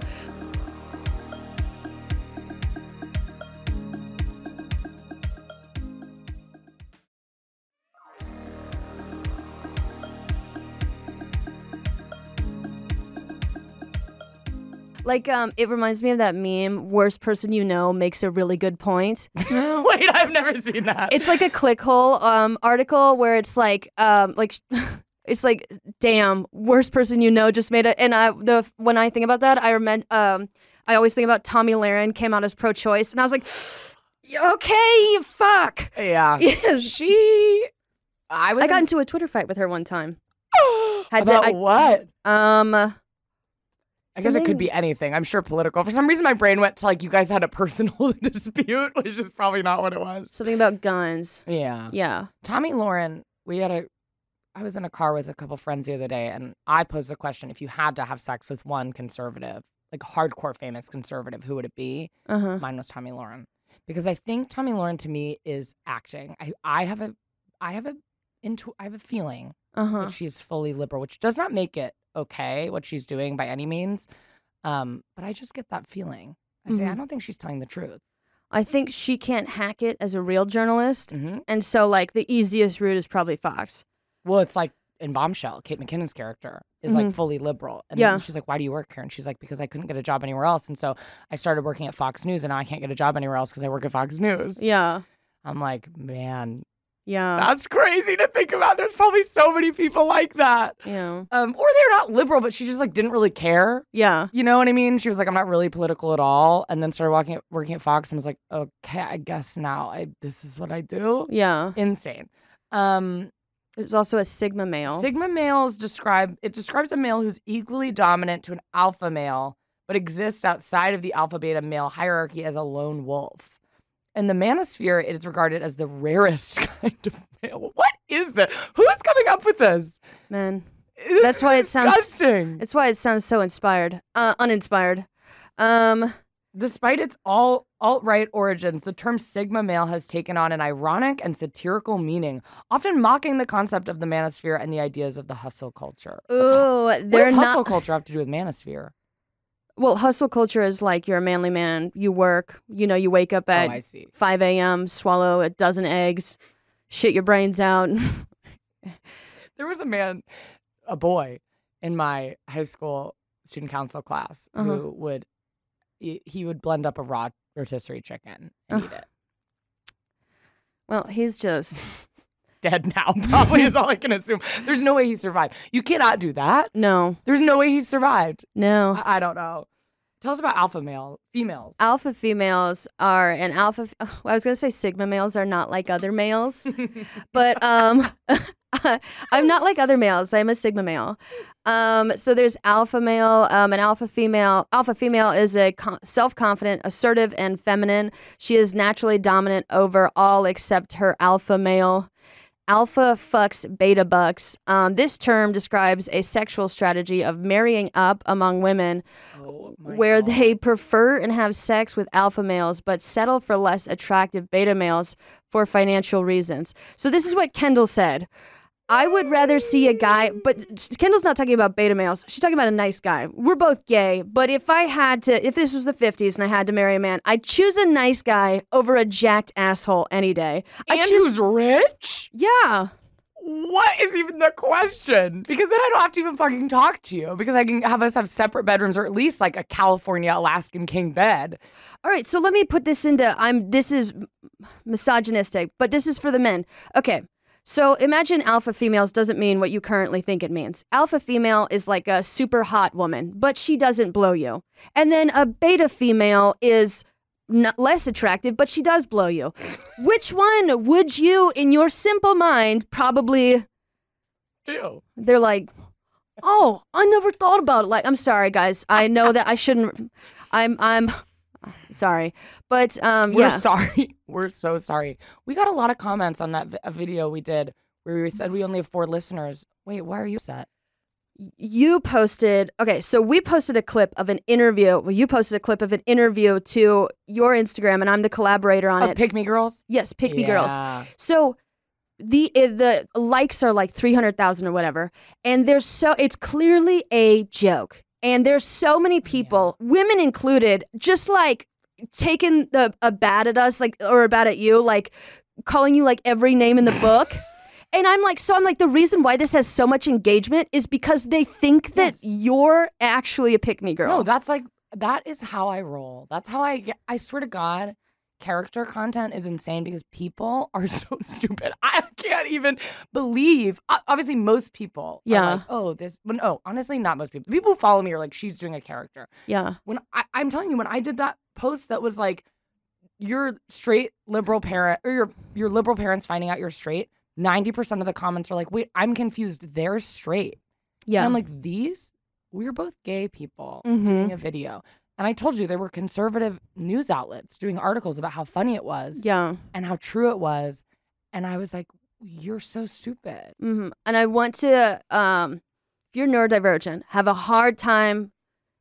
S2: Like um, it reminds me of that meme. Worst person you know makes a really good point.
S1: Wait, I've never seen that.
S2: It's like a clickhole um article where it's like um like it's like damn worst person you know just made it. And I the when I think about that, I remember um I always think about Tomi Lahren came out as pro-choice, and I was like, okay, fuck.
S1: yeah. She. I was.
S2: I got
S1: in-
S2: into a Twitter fight with her one time. had to- I-
S1: what?
S2: Um,
S1: I guess it could be anything. I'm sure political. For some reason, my brain went to like you guys had a personal dispute, which is probably not what it was.
S2: something about guns.
S1: Yeah.
S2: Yeah.
S1: Tomi Lahren, we had a. I was in a car with a couple friends the other day, and I posed the question: If you had to have sex with one conservative, like hardcore famous conservative, who would it be?
S2: Uh huh.
S1: Mine was Tomi Lahren, because I think Tomi Lahren to me is acting. I I have a I have a into I have a feeling
S2: Uh huh.
S1: that she's fully liberal, which does not make it okay what she's doing by any means. Um, but I just get that feeling. I say I
S2: Mhm.
S1: don't think she's telling the truth.
S2: I think she can't hack it as a real journalist,
S1: hmm
S2: and so like the easiest route is probably Fox.
S1: Well, it's like in Bombshell, Kate McKinnon's character is like
S2: Mhm.
S1: fully liberal. And
S2: Yeah.
S1: then she's like, Why do you work here? And she's like, Because I couldn't get a job anywhere else. And so I started working at Fox News and now I can't get a job anywhere else because I work at Fox News.
S2: Yeah.
S1: I'm like, man,
S2: Yeah.
S1: that's crazy to think about. There's probably so many people like that.
S2: yeah.
S1: Um, or they're not liberal, but she just like didn't really care.
S2: Yeah.
S1: You know what I mean? She was like, I'm not really political at all. And then started walking working at Fox and was like, okay, I guess now I this is what I do.
S2: Yeah.
S1: Insane. Um,
S2: There's also a Sigma male.
S1: Sigma males describe it describes a male who's equally dominant to an alpha male, but exists outside of the alpha beta male hierarchy as a lone wolf. In the manosphere, it is regarded as the rarest kind of male. What is that? Who's coming up with this?
S2: Man.
S1: This
S2: That's why it sounds-
S1: disgusting.
S2: That's why it sounds so inspired. Uh, uninspired. Um.
S1: Despite its all alt-right origins, the term sigma male has taken on an ironic and satirical meaning, often mocking the concept of the manosphere and the ideas of the hustle culture.
S2: Ooh,
S1: what
S2: they're
S1: does
S2: not.
S1: hustle culture have to do with manosphere?
S2: Well, hustle culture is like you're a manly man. You work. You know, you wake up at
S1: oh, I see.
S2: 5 a.m., swallow a dozen eggs, shit your brains out.
S1: There was a man, a boy, in my high school student council class
S2: Uh-huh.
S1: who would he, he would blend up a raw rotisserie chicken and eat it.
S2: well, he's just
S1: Dead now, probably is all I can assume. There's no way he survived. You cannot do that.
S2: no,
S1: There's no way he survived.
S2: no.
S1: I, I don't know. Tell us about alpha male females.
S2: Alpha females are an alpha. I was gonna say sigma males are not like other males, but um, I'm not like other males. I'm a sigma male. Um, so there's alpha male, um, an alpha female. Alpha female is a con- self-confident, assertive, and feminine. She is naturally dominant over all except her alpha male. Alpha fucks beta bucks. Um, this term describes a sexual strategy of marrying up among women
S1: Oh
S2: where
S1: God.
S2: they prefer and have sex with alpha males but settle for less attractive beta males for financial reasons. So this is what Kendahl said. I would rather see a guy, but Kendahl's not talking about beta males. She's talking about a nice guy. We're both gay, but if I had to, if this was the 50s and I had to marry a man, I'd choose a nice guy over a jacked asshole any day. I
S1: and
S2: choose,
S1: who's rich?
S2: yeah.
S1: What is even the question? Because then I don't have to even fucking talk to you because I can have us have separate bedrooms or at least like a California Alaskan king bed.
S2: All right, so let me put this into I'm this is misogynistic, but this is for the men. Okay. So imagine alpha females doesn't mean what you currently think it means. Alpha female is like a super hot woman, but she doesn't blow you. And then a beta female is not less attractive, but she does blow you. Which one would you, in your simple mind, probably?
S1: Do.
S2: They're like, oh, I never thought about it. Like, I'm sorry, guys. I know that I shouldn't. I'm. I'm. Sorry, but um,
S1: We're
S2: yeah.
S1: sorry. We're so sorry. We got a lot of comments on that vi- a video we did where we said we only have four listeners. Wait, why are you upset?
S2: you posted okay so we posted a clip of an interview well you posted a clip of an interview to your instagram and i'm the collaborator on
S1: Oh,
S2: it
S1: pick me girls.
S2: yes pick me girls so the uh, the likes are like 300000 or whatever and there's so it's clearly a joke and there's so many people women included just like taking the a bat at us like or a bat at you like calling you like every name in the book and i'm like so i'm like the reason why this has so much engagement is because they think that
S1: Yes.
S2: you're actually a pick me girl
S1: No, that's like that is how I roll. That's how I get. I swear to God, character content is insane because people are so stupid. I can't even believe. Obviously, most people. are
S2: Yeah.
S1: like, oh, this. But no, honestly, not most people. People who follow me are like, she's doing a character.
S2: yeah
S1: When I, I'm telling you, when I did that post that was like, your straight liberal parent or your your liberal parents finding out you're straight. Ninety percent of the comments are like, wait, I'm confused. They're straight.
S2: yeah
S1: And I'm like, these, we're both gay people
S2: Mhm.
S1: doing a video. And I told you there were conservative news outlets doing articles about how funny it was
S2: yeah
S1: and how true it was. And I was like, you're so stupid.
S2: hmm And I want to, um, if you're neurodivergent, have a hard time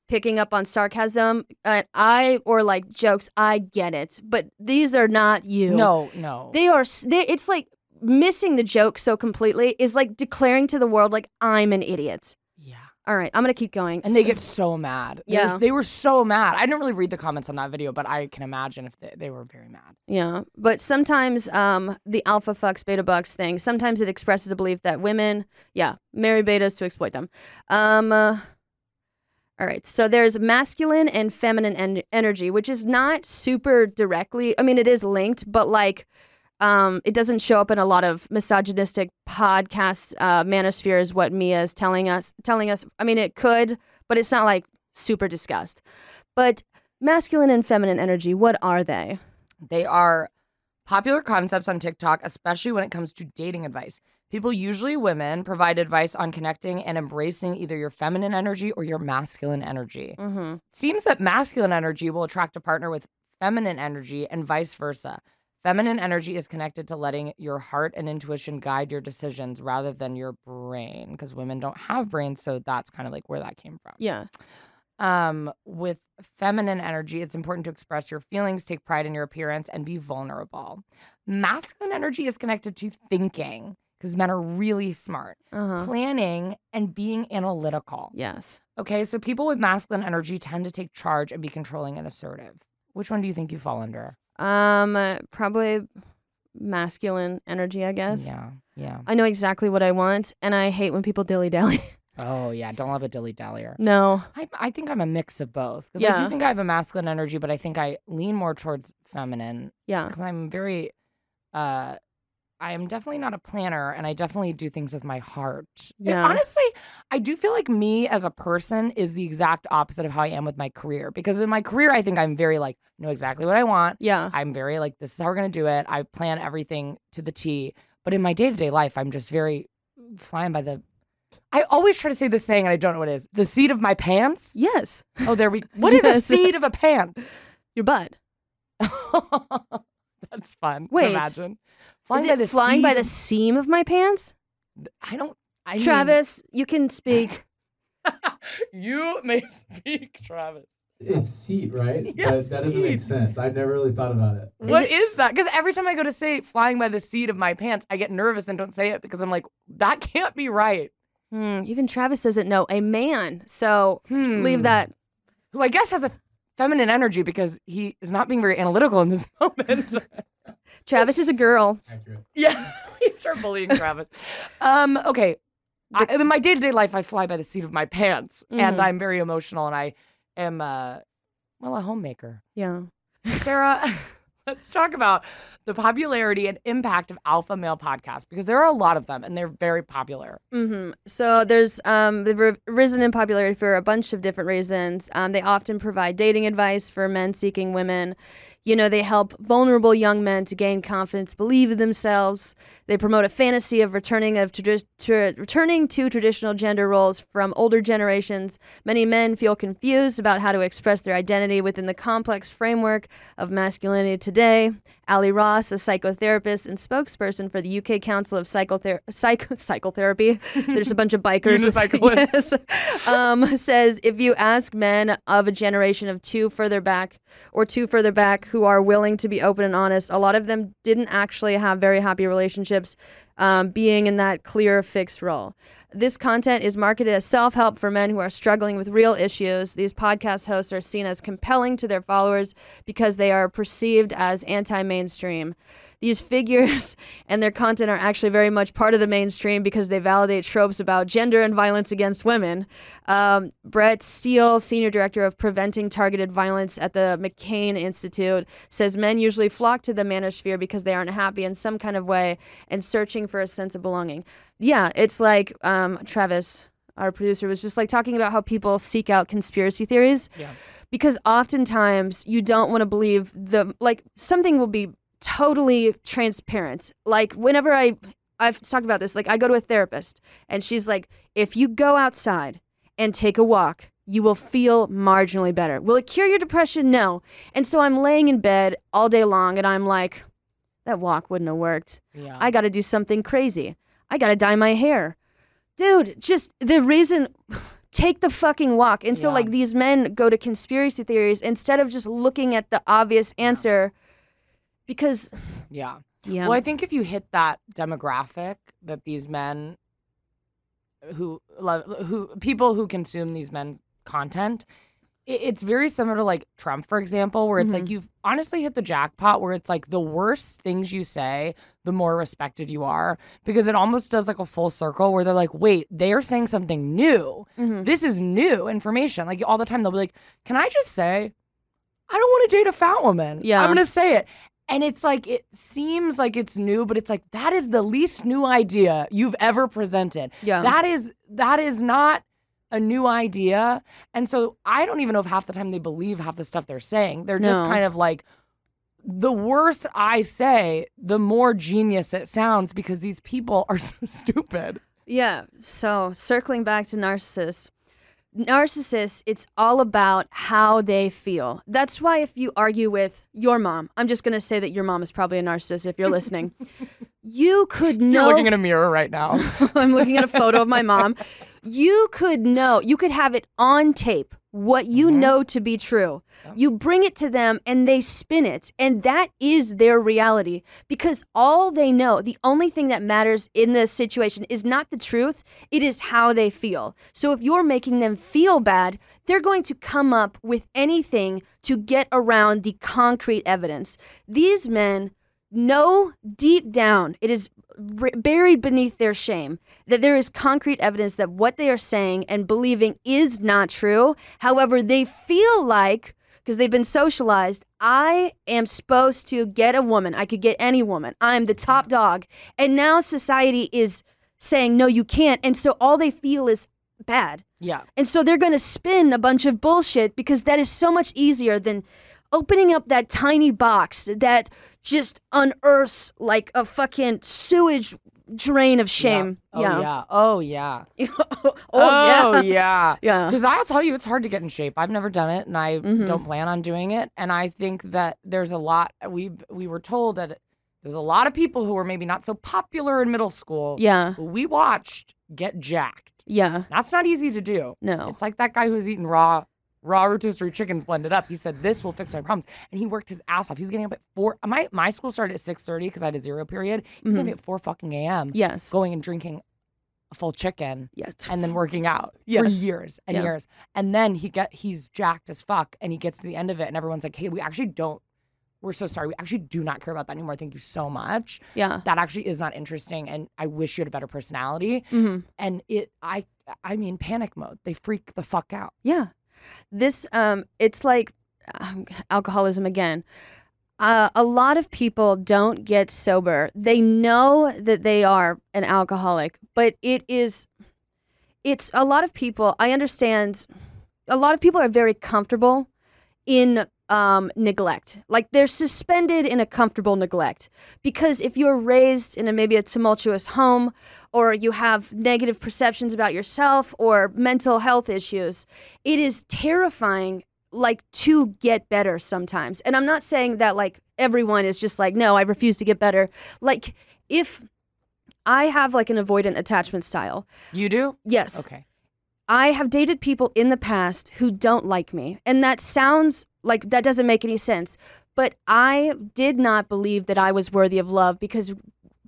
S2: picking up on sarcasm, and I or like jokes, I get it, but these are not you.
S1: No, no.
S2: they are. They, it's like missing the joke so completely is like declaring to the world like I'm an idiot. All right, I'm gonna keep going.
S1: And they
S2: So-
S1: get so mad. Was-
S2: Yeah.
S1: They were so mad. I didn't really read the comments on that video, but I can imagine if they, they were very mad.
S2: Yeah, but sometimes um, the alpha fucks beta bucks thing. Sometimes it expresses a belief that women, yeah, marry betas to exploit them. Um, uh, all right, so there's masculine and feminine en- energy, which is not super directly. I mean, it is linked, but like, um, it doesn't show up in a lot of misogynistic podcasts. Uh, manosphere is what Mia is telling us. Telling us. I mean, it could, but it's not like super discussed. But masculine and feminine energy, what are they?
S1: They are popular concepts on TikTok, especially when it comes to dating advice. People, usually women, provide advice on connecting and embracing either your feminine energy or your masculine energy.
S2: Mm-hmm.
S1: seems that masculine energy will attract a partner with feminine energy and vice versa. Feminine energy is connected to letting your heart and intuition guide your decisions rather than your brain because women don't have brains, so that's kind of like where that came from.
S2: Yeah.
S1: Um, with feminine energy, it's important to express your feelings, take pride in your appearance, and be vulnerable. Masculine energy is connected to thinking because men are really smart,
S2: Uh-huh.
S1: planning, and being analytical.
S2: Yes.
S1: Okay, so people with masculine energy tend to take charge and be controlling and assertive. Which one do you think you fall under?
S2: Um, probably masculine energy, I guess.
S1: Yeah, yeah.
S2: I know exactly what I want, and I hate when people dilly dally.
S1: Oh, yeah. Don't love a dilly dallyer.
S2: no.
S1: I, I think I'm a mix of both because I do think I have a masculine energy, but I think I lean more towards feminine
S2: Yeah.
S1: because I'm very, uh, I am definitely not a planner, and I definitely do things with my heart. And
S2: Yeah.
S1: honestly, I do feel like me as a person is the exact opposite of how I am with my career. Because in my career, I think I'm very like know exactly what I want.
S2: Yeah.
S1: I'm very like, this is how we're gonna do it. I plan everything to the T. But in my day to day life, I'm just very flying by the. I always try to say this saying, and I don't know what it is. The seat of my pants.
S2: Yes.
S1: Oh, there we. What is a seat of a pant?
S2: Your butt.
S1: That's fun. to
S2: Wait.
S1: imagine
S2: Is it flying by the seam of my pants?
S1: I don't. I mean-
S2: Travis, you can speak.
S1: you may speak, Travis.
S3: It's seat, right?
S1: Yes,
S3: but that doesn't make
S1: seat.
S3: sense. I've never really thought about it.
S1: What
S2: it
S1: is
S2: s-
S1: that? Because every time I go to say flying by the seat of my pants, I get nervous and don't say it because I'm like, that can't be right.
S2: Hmm, even Travis doesn't know a man. So
S1: Hmm.
S2: leave that.
S1: Who I guess has a feminine energy because he is not being very analytical in this moment.
S2: Travis is a girl.
S3: Accurate.
S1: yeah, we start bullying Travis. Um, okay. I, in my day to day life, I fly by the seat of my pants, and
S2: Mhm.
S1: I'm very emotional, and I am, uh, well, a homemaker.
S2: Yeah.
S1: Sarah, Let's talk about the popularity and impact of alpha male podcasts because there are a lot of them and they're very popular.
S2: hmm So there's um, they've risen in popularity for a bunch of different reasons. Um, they often provide dating advice for men seeking women. You know, they help vulnerable young men to gain confidence, believe in themselves. They promote a fantasy of returning of tra- returning to traditional gender roles from older generations. Many men feel confused about how to express their identity within the complex framework of masculinity today. Ali Ross, a psychotherapist and spokesperson for the UK Council of Psychother- Psycho- Psychotherapy, there's a bunch of bikers.
S1: Unicyclists.
S2: yes, um, says if you ask men of a generation of two further back or two further back who are willing to be open and honest, a lot of them didn't actually have very happy relationships um, being in that clear fixed role. This content is marketed as self help for men who are struggling with real issues. These podcast hosts are seen as compelling to their followers because they are perceived as anti mainstream. These figures and their content are actually very much part of the mainstream because they validate tropes about gender and violence against women. Um, Brette Steele, Senior Director of Preventing Targeted Violence at the McCain Institute, says men usually flock to the manosphere because they aren't happy in some kind of way and searching for a sense of belonging. Yeah, it's like um, Travis, our producer, was just like talking about how people seek out conspiracy theories
S1: Yeah.
S2: because oftentimes you don't want to believe the like something will be totally transparent. Like whenever I I've talked about this, like I go to a therapist and she's like, if you go outside and take a walk, you will feel marginally better. Will it cure your depression? No. And so I'm laying in bed all day long and I'm like, that walk wouldn't have worked.
S1: Yeah.
S2: I got to do something crazy. I got to dye my hair. Dude, just the reason take the fucking walk. And so
S1: Yeah.
S2: like these men go to conspiracy theories instead of just looking at the obvious answer because
S1: yeah.
S2: yeah.
S1: Well, I think if you hit that demographic that these men who love who people who consume these men's content, it's very similar to like Trump, for example, where it's like you've honestly hit the jackpot where it's like the worse things you say, the more respected you are. Because it almost does like a full circle where they're like, wait, they are saying something new.
S2: Mhm.
S1: This is new information. Like all the time they'll be like, Can I just say, I don't want to date a fat woman.
S2: Yeah.
S1: I'm gonna say it. And it's like it seems like it's new, but it's like that is the least new idea you've ever presented.
S2: Yeah.
S1: That is that is not a new idea. And so I don't even know if half the time they believe half the stuff they're saying. They're just
S2: No.
S1: kind of like the worse I say, the more genius it sounds because these people are so stupid.
S2: Yeah. So circling back to narcissists, narcissists, it's all about how they feel. That's why if you argue with your mom, I'm just gonna say that your mom is probably a narcissist if you're listening. you could know.
S1: You're looking in a mirror right now.
S2: I'm looking at a photo of my mom. You could know, you could have it on tape what you
S1: Mhm.
S2: know to be true. You bring it to them and they spin it. And that is their reality because all they know, the only thing that matters in this situation is not the truth, it is how they feel. So if you're making them feel bad, they're going to come up with anything to get around the concrete evidence. These men know deep down, it is r- buried beneath their shame, that there is concrete evidence that what they are saying and believing is not true. However, they feel like, because they've been socialized, I am supposed to get a woman. I could get any woman. I'm the top dog. And now society is saying, no, you can't. And so all they feel is bad.
S1: yeah.
S2: And so they're going to spin a bunch of bullshit because that is so much easier than opening up that tiny box that just unearths like a fucking sewage drain of shame.
S1: Oh yeah. Oh yeah.
S2: oh,
S1: oh
S2: yeah.
S1: yeah.
S2: Yeah.
S1: Because I'll tell you, it's hard to get in shape. I've never done it, and I
S2: Mhm.
S1: don't plan on doing it. And I think that there's a lot. We we were told that there's a lot of people who were maybe not so popular in middle school.
S2: Yeah.
S1: who we watched get jacked.
S2: Yeah.
S1: That's not easy to do.
S2: No.
S1: It's like that guy who's eating raw raw rotisserie chickens blended up. He said this will fix my problems, and he worked his ass off. He was getting up at four. My my school started at six thirty because I had a zero period. He's getting up at four fucking a.m.
S2: Yes.
S1: going and drinking a full chicken
S2: Yes.
S1: and then working out for years and
S2: Yeah.
S1: years. And then he get he's jacked as fuck and he gets to the end of it and everyone's like, "Hey, we actually don't we're so sorry. We actually do not care about that anymore. Thank you so much.
S2: Yeah.
S1: That actually is not interesting and I wish you had a better personality."
S2: hmm
S1: And it I I mean panic mode. They freak the fuck out.
S2: Yeah. This um it's like um, alcoholism again. uh, a lot of people don't get sober. They know that they are an alcoholic, but it is, it's a lot of people. I understand a lot of people are very comfortable in um, neglect. Like they're suspended in a comfortable neglect. Because if you're raised in a maybe a tumultuous home, or you have negative perceptions about yourself or mental health issues, it is terrifying like to get better sometimes. And I'm not saying that like everyone is just like, no, I refuse to get better. Like if I have like an avoidant attachment style.
S1: You do?
S2: Yes.
S1: Okay.
S2: I have dated people in the past who don't like me. And that sounds like that doesn't make any sense. But I did not believe that I was worthy of love because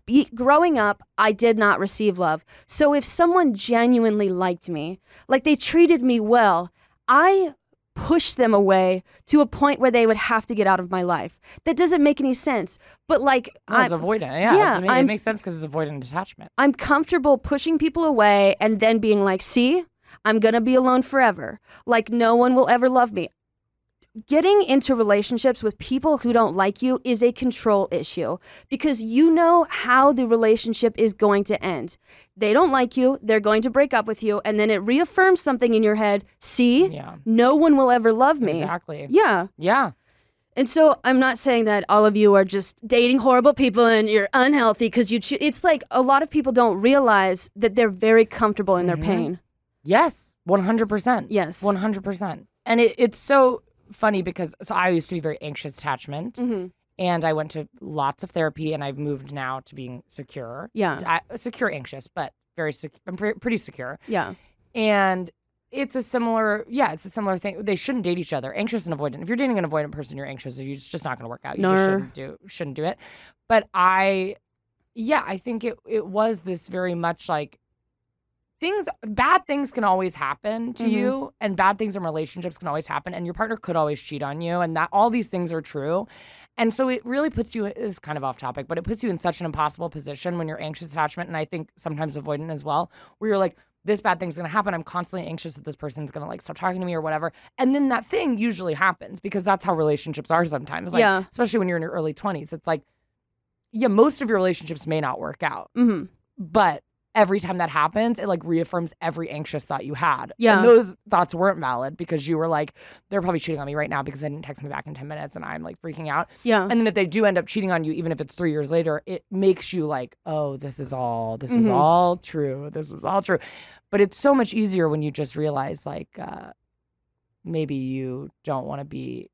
S2: be, growing up, I did not receive love. So if someone genuinely liked me, like they treated me well, I pushed them away to a point where they would have to get out of my life. That doesn't make any sense. But like,
S1: No, it's
S2: I'm,
S1: avoidant. Yeah,
S2: yeah,
S1: it, it makes sense because it's avoidant detachment.
S2: I'm comfortable pushing people away and then being like, see, I'm gonna be alone forever. Like, no one will ever love me. Getting into relationships with people who don't like you is a control issue because you know how the relationship is going to end. They don't like you, they're going to break up with you, and then it reaffirms something in your head see,
S1: Yeah,
S2: no one will ever love me.
S1: exactly.
S2: Yeah.
S1: Yeah.
S2: And so I'm not saying that all of you are just dating horrible people and you're unhealthy because you. Cho- it's like a lot of people don't realize that they're very comfortable in their
S1: Mhm.
S2: pain.
S1: Yes, one hundred percent.
S2: Yes.
S1: one hundred percent. And it, it's so funny because so I used to be very anxious attachment,
S2: Mm-hmm.
S1: and I went to lots of therapy, and I've moved now to being secure.
S2: Yeah.
S1: I, secure, anxious, but very secure. I'm pre- pretty secure,
S2: Yeah.
S1: and it's a similar. Yeah, it's a similar thing. They shouldn't date each other. Anxious and avoidant. If you're dating an avoidant person, you're anxious. You're just, just not going to work out. You just
S2: No.
S1: shouldn't do shouldn't do it. But I, yeah, I think it it was this very much like things bad things can always happen to
S2: Mhm.
S1: you and bad things in relationships can always happen and your partner could always cheat on you and that all these things are true and so it really puts you is kind of off topic but it puts you in such an impossible position when you're anxious attachment and i think sometimes avoidant as well where you're like this bad thing's gonna happen i'm constantly anxious that this person's gonna like stop talking to me or whatever and then that thing usually happens because that's how relationships are sometimes like
S2: Yeah.
S1: especially when you're in your early 20s it's like yeah most of your relationships may not work out
S2: Mm-hmm.
S1: but every time that happens, it like reaffirms every anxious thought you had.
S2: Yeah.
S1: And those thoughts weren't valid because you were like, they're probably cheating on me right now because they didn't text me back in 10 minutes and I'm like freaking out.
S2: Yeah.
S1: And then if they do end up cheating on you, even if it's three years later, it makes you like, oh, this is all, this was
S2: Mhm.
S1: all true. This was all true. But it's so much easier when you just realize like, uh, maybe you don't want to be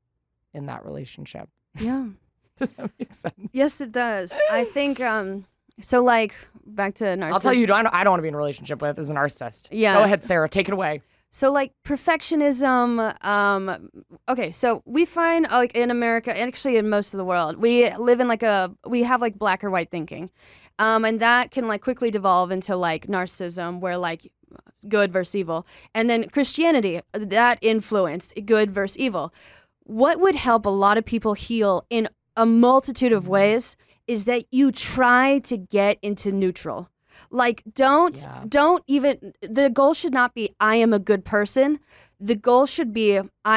S1: in that relationship.
S2: yeah.
S1: Does that make sense?
S2: Yes, it does. I think. Um. So like back to narcissism.
S1: I'll tell you, I don't, I don't want to be in a relationship with is a narcissist. Yeah.
S2: Go
S1: ahead, Sarah. Take it away.
S2: So like perfectionism, um, okay, so we find uh, like in America, and actually in most of the world, we live in like a we have like black or white thinking, um, and that can like quickly devolve into like narcissism, where like good versus evil, and then Christianity that influenced good versus evil. What would help a lot of people heal in a multitude of ways is that you try to get into neutral. Like don't
S1: Yeah.
S2: don't even the goal should not be I am a good person. The goal should be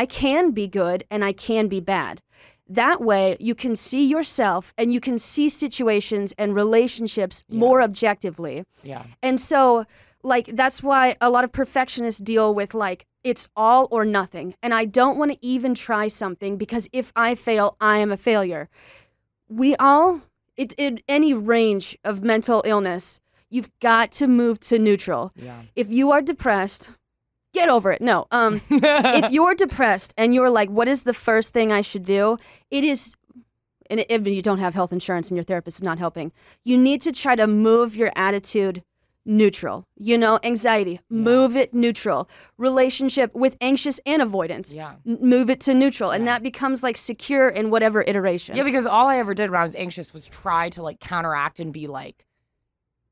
S2: I can be good and I can be bad. That way you can see yourself and you can see situations and relationships
S1: Yeah.
S2: more objectively.
S1: Yeah.
S2: And so, like, that's why a lot of perfectionists deal with, like, it's all or nothing. And I don't want to even try something because if I fail, I am a failure. We all, it, in any range of mental illness, you've got to move to neutral.
S1: Yeah.
S2: If you are depressed, get over it. No. Um, if you're depressed and you're like, what is the first thing I should do? It is, and if you don't have health insurance and your therapist is not helping, you need to try to move your attitude neutral. You know, anxiety, move it neutral. Relationship with anxious and avoidance,
S1: yeah.
S2: n- move it to neutral. And that becomes like secure in whatever iteration.
S1: Yeah, because all I ever did when I was anxious was try to like counteract and be like,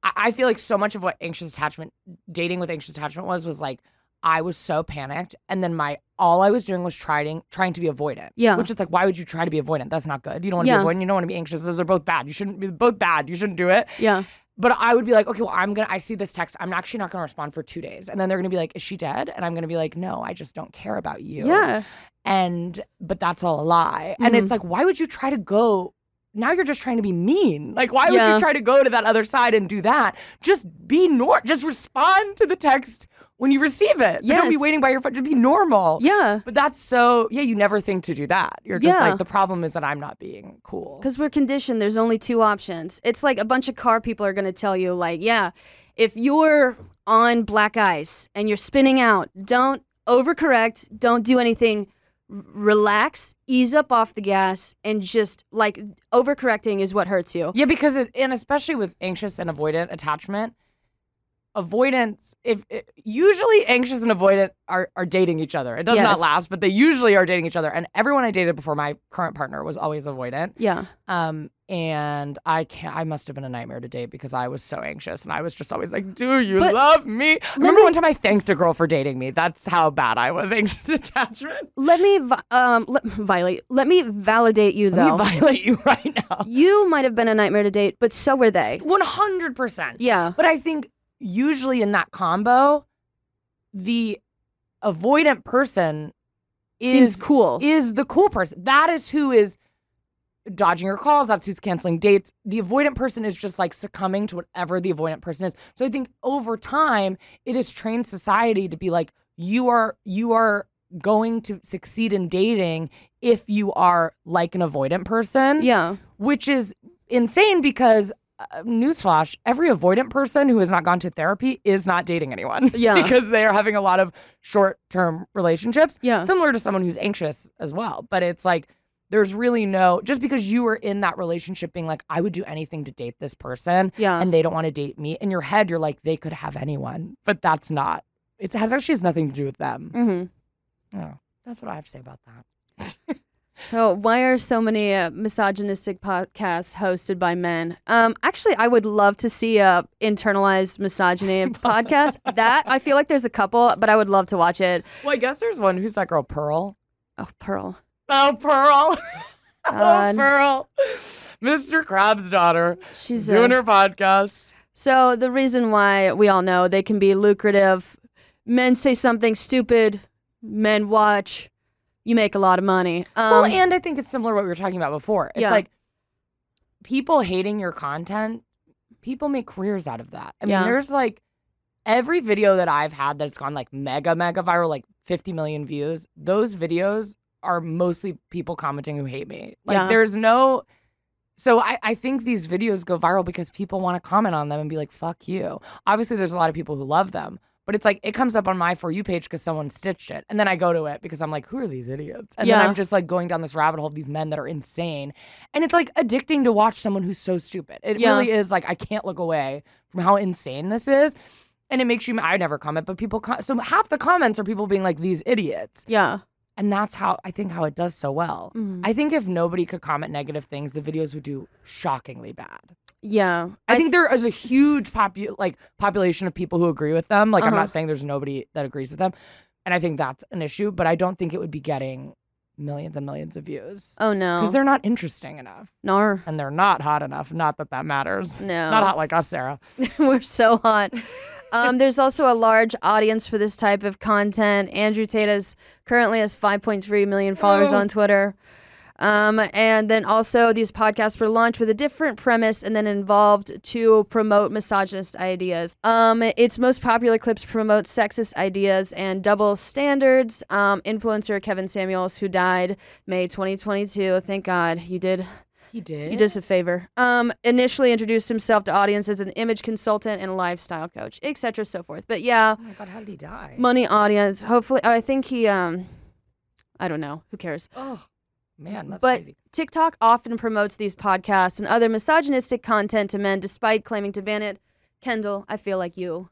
S1: I, I feel like so much of what anxious attachment, dating with anxious attachment was, was like, I was so panicked. And then my, all I was doing was trying, trying to be avoidant.
S2: Yeah.
S1: Which is like, why would you try to be avoidant? That's not good. You don't want to
S2: Yeah.
S1: be avoidant. You don't want to be anxious. Those are both bad. You shouldn't be both bad. You shouldn't do it.
S2: yeah.
S1: But I would be like, okay, well, I'm gonna. I see this text. I'm actually not gonna respond for two days, and then they're gonna be like, "Is she dead?" And I'm gonna be like, "No, I just don't care about you."
S2: Yeah.
S1: and but that's all a lie. And
S2: Mhm.
S1: it's like, why would you try to go? Now you're just trying to be mean. Like, why would you try to go to that other side and do that? Just be nor. Just respond to the text when you receive it. But don't be waiting by your phone. Just be normal.
S2: Yeah.
S1: But that's so yeah. You never think to do that. You're just
S2: Yeah.
S1: like the problem is that I'm not being cool.
S2: Because we're conditioned, there's only two options. It's like a bunch of car people are going to tell you, like, yeah, if you're on black ice and you're spinning out, don't overcorrect, don't do anything. Relax, ease up off the gas, and just like overcorrecting is what hurts you.
S1: Yeah, because it, and especially with anxious and avoidant attachment, avoidance if it, usually anxious and avoidant are, are dating each other. It does
S2: Yes.
S1: not last, but they usually are dating each other. And everyone I dated before my current partner was always avoidant.
S2: Yeah.
S1: Um, and I can't. I must have been a nightmare to date because I was so anxious, and I was just always like, "Do you
S2: But
S1: love me?" Remember
S2: me-
S1: one time I thanked a girl for dating me. That's how bad I was anxious attachment.
S2: Let me um let, violate. Let me validate you though.
S1: Let me violate you right now.
S2: you might have been a nightmare to date, but so were they.
S1: One hundred percent.
S2: Yeah.
S1: But I think usually in that combo, the avoidant person
S2: Seems
S1: is
S2: cool.
S1: is the cool person. That is who is dodging your calls. That's who's canceling dates. The avoidant person is just like succumbing to whatever the avoidant person is. So I think over time, it has trained society to be like, you are you are going to succeed in dating if you are like an avoidant person
S2: yeah.
S1: which is insane because uh, newsflash every avoidant person who has not gone to therapy is not dating anyone
S2: Yeah.
S1: because they are having a lot of short-term relationships
S2: Yeah.
S1: similar to someone who's anxious as well but it's like there's really no just because you were in that relationship being like i would do anything to date this person
S2: Yeah.
S1: and they don't want to date me in your head you're like they could have anyone but that's not it has actually has nothing to do with them
S2: mm-hmm.
S1: oh, that's what i have to say about that
S2: So, why are so many uh, misogynistic podcasts hosted by men? Um, actually, I would love to see a internalized misogyny podcast. That I feel like there's a couple, but I would love to watch it.
S1: well i guess there's one who's that girl pearl
S2: Oh, Pearl.
S1: Oh, Pearl. oh, Pearl. Mr. Crab's daughter
S2: She's
S1: doing
S2: a,
S1: her podcast.
S2: so the reason why we all know they can be lucrative. Men say something stupid, men watch. You make a lot of money. Um,
S1: well, and I think it's similar to what we were talking about before. It's
S2: Yeah.
S1: like people hating your content, people make careers out of that. I mean,
S2: Yeah.
S1: there's like every video that I've had that's gone like mega, mega viral, like 50 million views, those videos are mostly people commenting who hate me. Like,
S2: Yeah.
S1: there's no. So I, I think these videos go viral because people want to comment on them and be like, fuck you. Obviously, there's a lot of people who love them. But it's like it comes up on my for you page because someone stitched it. And then I go to it because I'm like, who are these idiots? And
S2: Yeah.
S1: then I'm just like going down this rabbit hole of these men that are insane. And it's like addicting to watch someone who's so stupid. It
S2: Yeah.
S1: really is like I can't look away from how insane this is. And it makes you I never comment, but people com- so half the comments are people being like these idiots.
S2: yeah.
S1: And that's how I think how it does so well.
S2: Mhm.
S1: I think if nobody could comment negative things, the videos would do shockingly bad.
S2: Yeah.
S1: I, think there is a huge popu- like population of people who agree with them. Like I'm
S2: Uh-huh.
S1: not saying there's nobody that agrees with them, and I think that's an issue. But I don't think it would be getting millions and millions of views
S2: Oh no.
S1: because they're not interesting enough
S2: Nar.
S1: and they're not hot enough. Not that that matters.
S2: No.
S1: not hot like us, Sarah.
S2: We're so hot. Um, there's also a large audience for this type of content. Andrew Tate is currently has 5.3 million followers
S1: Oh.
S2: on Twitter. Um, and then also these podcasts were launched with a different premise and then involved to promote misogynist ideas. Um, its most popular clips promote sexist ideas and double standards. Um, influencer Kevin Samuels, who died May 2022, thank God he did
S1: He did.
S2: he does a favor. Um, initially introduced himself to audience as an image consultant and a lifestyle coach, etc. so forth. But yeah,
S1: Oh my god, how did he die?
S2: money audience. Hopefully, I think he. Um, I don't know. Who cares?
S1: oh man, that's
S2: But-
S1: crazy.
S2: TikTok often promotes these podcasts and other misogynistic content to men, despite claiming to ban it. Kendahl, I feel like you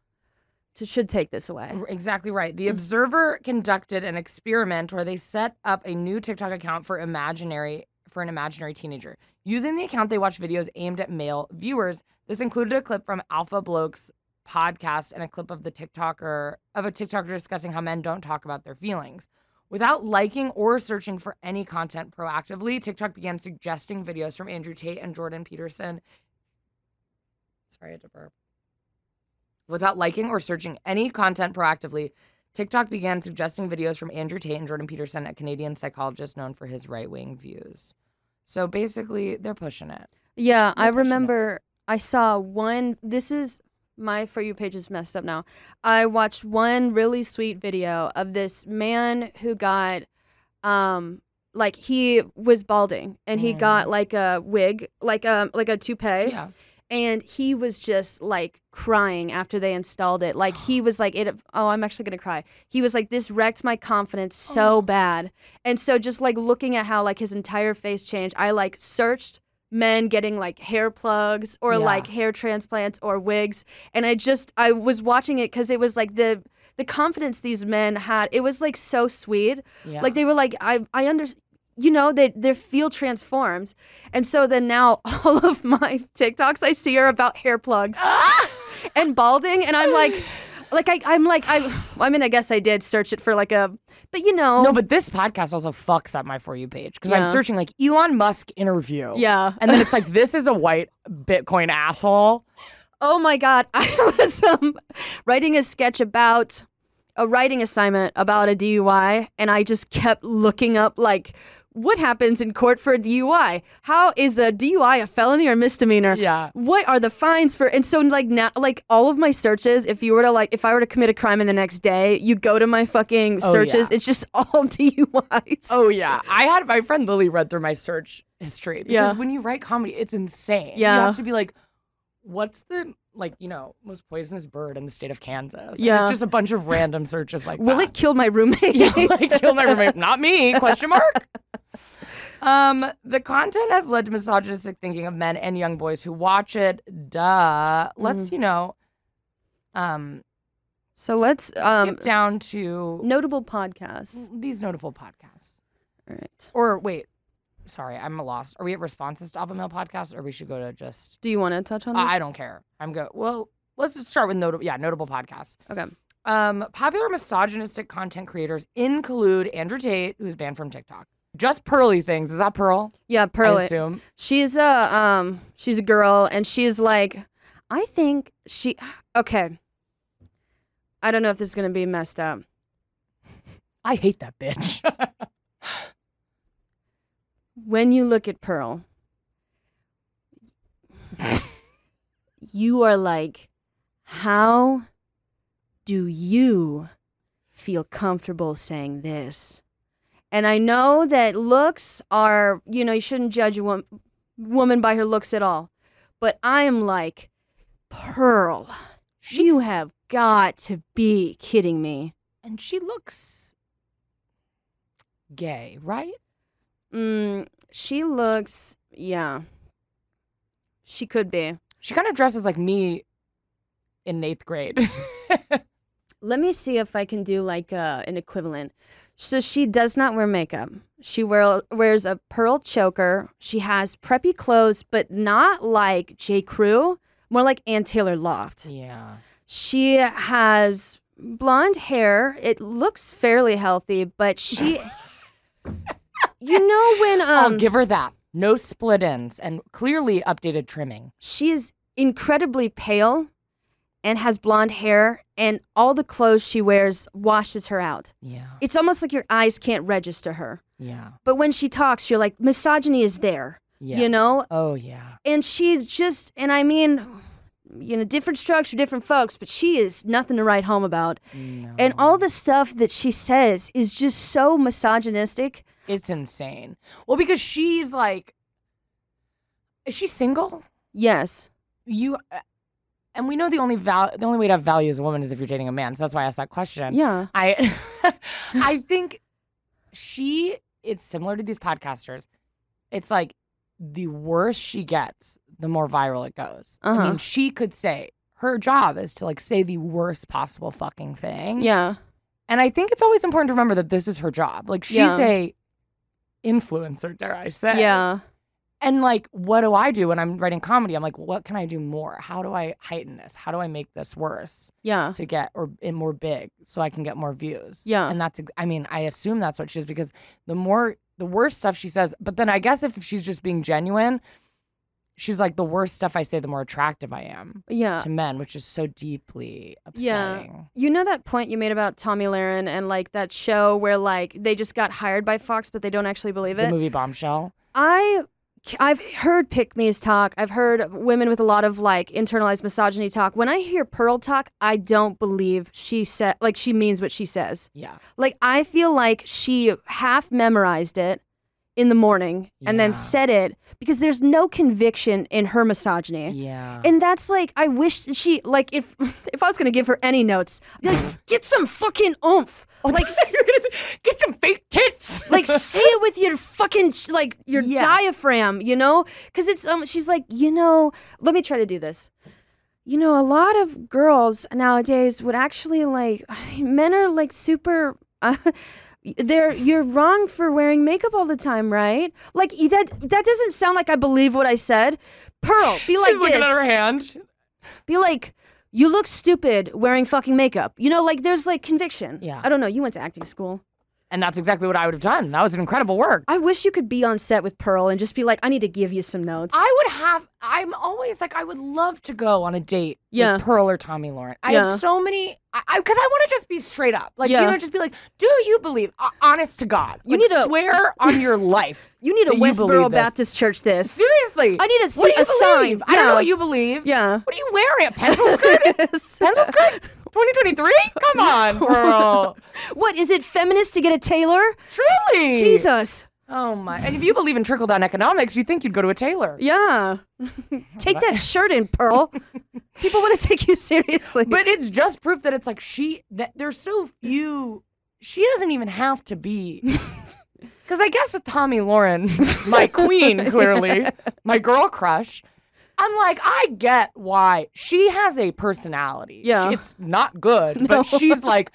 S2: to, should take this away.
S1: Exactly right.
S2: Mm.
S1: The Observer conducted an experiment where they set up a new TikTok account for imaginary for an imaginary teenager. Using the account, they watched videos aimed at male viewers. This included a clip from Alpha Bloke's podcast and a clip of the TikToker of a TikToker discussing how men don't talk about their feelings. Without liking or searching for any content proactively, TikTok began suggesting videos from Andrew Tate and Jordan Peterson. Sorry, I had to burp. Without liking or searching any content proactively, TikTok began suggesting videos from Andrew Tate and Jordan Peterson, a Canadian psychologist known for his right wing views. So basically, they're pushing it.
S2: Yeah, I
S1: They're it.
S2: remember I saw one. This is my For You page is messed up now. I watched one really sweet video of this man who got, um, like he was balding and he
S1: Mm.
S2: got like a wig, like a like a toupee,
S1: Yeah.
S2: And he was just like crying after they installed it. Like he was like, "It." Oh, I'm actually gonna cry. He was like, "This wrecked my confidence so
S1: Oh.
S2: bad," and so just like looking at how like his entire face changed, I like searched men getting like hair plugs or
S1: Yeah.
S2: like hair transplants or wigs, and I just I was watching it because it was like the the confidence these men had. It was like so sweet.
S1: Yeah.
S2: Like they were like, I I under you know, they their feel transforms. And so then now all of my TikToks I see are about hair plugs and balding. And I'm like like I, I'm like I I mean I guess I did search it for like a but you know
S1: no, but this podcast also fucks up my For You page because I'm searching like Elon Musk interview.
S2: Yeah.
S1: And then it's like, this is a white Bitcoin asshole.
S2: Oh my god. I was um writing a sketch about a writing assignment about a DUI and I just kept looking up like what happens in court for a DUI? How is a DUI a felony or misdemeanor?
S1: Yeah.
S2: What are the fines for? And so like now, like all of my searches, if you were to like, if I were to commit a crime in the next day, you go to my fucking
S1: Oh,
S2: searches.
S1: yeah.
S2: It's just all DUIs.
S1: Oh yeah, I had my friend Lily read through my search history because
S2: Yeah.
S1: when you write comedy, it's insane.
S2: Yeah.
S1: You have to be like, what's the like you know most poisonous bird in the state of Kansas? And
S2: Yeah.
S1: it's just a bunch of random searches like
S2: Will
S1: that.
S2: it kill my roommate?
S1: yeah, like kill my roommate? Not me? Question mark. Um, the content has led to misogynistic thinking of men and young boys who watch it. Duh. Let's you know, um,
S2: so let's um
S1: skip down to
S2: notable podcasts.
S1: these notable podcasts.
S2: All right.
S1: Or wait, sorry, I'm lost. Are we at responses to Alpha Male podcast, or we should go to just?
S2: Do you want to touch on
S1: I
S2: this?
S1: I don't care. I'm go. Well, let's just start with notable. Yeah, notable podcasts.
S2: okay.
S1: Um, popular misogynistic content creators include Andrew Tate, who's banned from TikTok. Just Pearly things. Is that Pearl?
S2: Yeah,
S1: I
S2: Pearly.
S1: assume.
S2: She's a um she's a girl and she's like I think she okay. I don't know if this is going to be messed up.
S1: I hate that bitch.
S2: When you look at Pearl, you are like how do you feel comfortable saying this? And I know that looks are, you know, you shouldn't judge a wom- woman by her looks at all. But I am like, Pearl, you have got to be kidding me.
S1: and she looks gay, right?
S2: Mm, she looks, yeah. She could be.
S1: She kind of dresses like me in eighth grade.
S2: Let me see if I can do like uh, an equivalent. So she does not wear makeup. She wear, wears a pearl choker. She has preppy clothes, but not like J. Crew, more like Ann Taylor Loft.
S1: yeah.
S2: She has blonde hair. It looks fairly healthy, but she, you know, when
S1: I'll
S2: um,
S1: give her that. No split ends and clearly updated trimming.
S2: she is incredibly pale and has blonde hair, and all the clothes she wears washes her out.
S1: Yeah.
S2: It's almost like your eyes can't register her.
S1: Yeah.
S2: But when she talks, you're like, misogyny is there.
S1: Yes.
S2: You know?
S1: Oh yeah.
S2: And she's just, and I mean, you know, different strokes for different folks, but she is nothing to write home about.
S1: No.
S2: And all the stuff that she says is just so misogynistic.
S1: It's insane. Well, because she's like, is she single?
S2: Yes.
S1: You, uh, and we know the only val, the only way to have value as a woman is if you're dating a man. So that's why I asked that question.
S2: Yeah.
S1: I, I think she. It's similar to these podcasters. It's like the worse she gets, the more viral it goes. I
S2: Uh-huh.
S1: mean, she could say her job is to like say the worst possible fucking thing.
S2: Yeah.
S1: And I think it's always important to remember that this is her job. Like she's
S2: Yeah.
S1: a influencer, dare I say.
S2: Yeah.
S1: And like, what do I do when I'm writing comedy? I'm like, what can I do more? How do I heighten this? How do I make this worse
S2: Yeah.
S1: to get or in more big so I can get more views?
S2: Yeah.
S1: And that's, I mean, I assume that's what she is because the more, the worse stuff she says, but then I guess if she's just being genuine, she's like the worse stuff I say, the more attractive I am
S2: Yeah.
S1: to men, which is so deeply upsetting. Yeah.
S2: You know that point you made about Tomi Lahren and like that show where like they just got hired by Fox but they don't actually believe
S1: The
S2: it?
S1: movie Bombshell.
S2: I I've heard pick me's talk. I've heard women with a lot of like internalized misogyny talk. When I hear Pearl talk, I don't believe she said like she means what she says.
S1: Yeah.
S2: Like I feel like she half memorized it in the morning and then said it because there's no conviction in her misogyny.
S1: Yeah.
S2: And that's like I wish she like if if I was gonna give her any notes, I'd be like get some fucking oomph. Like s-
S1: You're gonna say, get some fake tits.
S2: like say it with your fucking like your diaphragm, you know? Cuz it's um she's like, "You know, let me try to do this." You know, a lot of girls nowadays would actually like men are like super uh, they're you're wrong for wearing makeup all the time, right? Like that that doesn't sound like I believe what I said. Pearl, be like
S1: She's looking
S2: this.
S1: at her hand.
S2: Be like, you look stupid wearing fucking makeup. You know, like there's like conviction.
S1: Yeah.
S2: I don't know. You went to acting school.
S1: And that's exactly what I would have done. That was an incredible work.
S2: I wish you could be on set with Pearl and just be like, I need to give you some notes.
S1: I would have. I'm always like, I would love to go on a date
S2: Yeah.
S1: with Pearl or Tomi Lahren. I
S2: Yeah.
S1: have so many. I because I, want to just be straight up, like
S2: Yeah.
S1: you know, just be like, do you believe? Uh, honest to God,
S2: You
S1: Like,
S2: need to-
S1: swear on your life.
S2: you need a Westboro. Baptist church this.
S1: Seriously,
S2: I need to see
S1: what do
S2: a
S1: you
S2: sign.
S1: believe? I don't know what you believe.
S2: Yeah.
S1: What are you wearing? A pencil skirt? pencil skirt? 2023? Come on, Pearl.
S2: what is it feminist to get a tailor?
S1: Truly.
S2: Jesus.
S1: Oh my! And if you believe in trickle down economics, you think you'd go to a tailor.
S2: Yeah. take that shirt in, Pearl. People want to take you seriously.
S1: But it's just proof that it's like she that there's so few. She doesn't even have to be. Because I guess with Tomi Lahren, my queen, clearly, my girl crush, I'm like, I get why she has a personality.
S2: Yeah.
S1: She- it's not good,
S2: No.
S1: but she's like,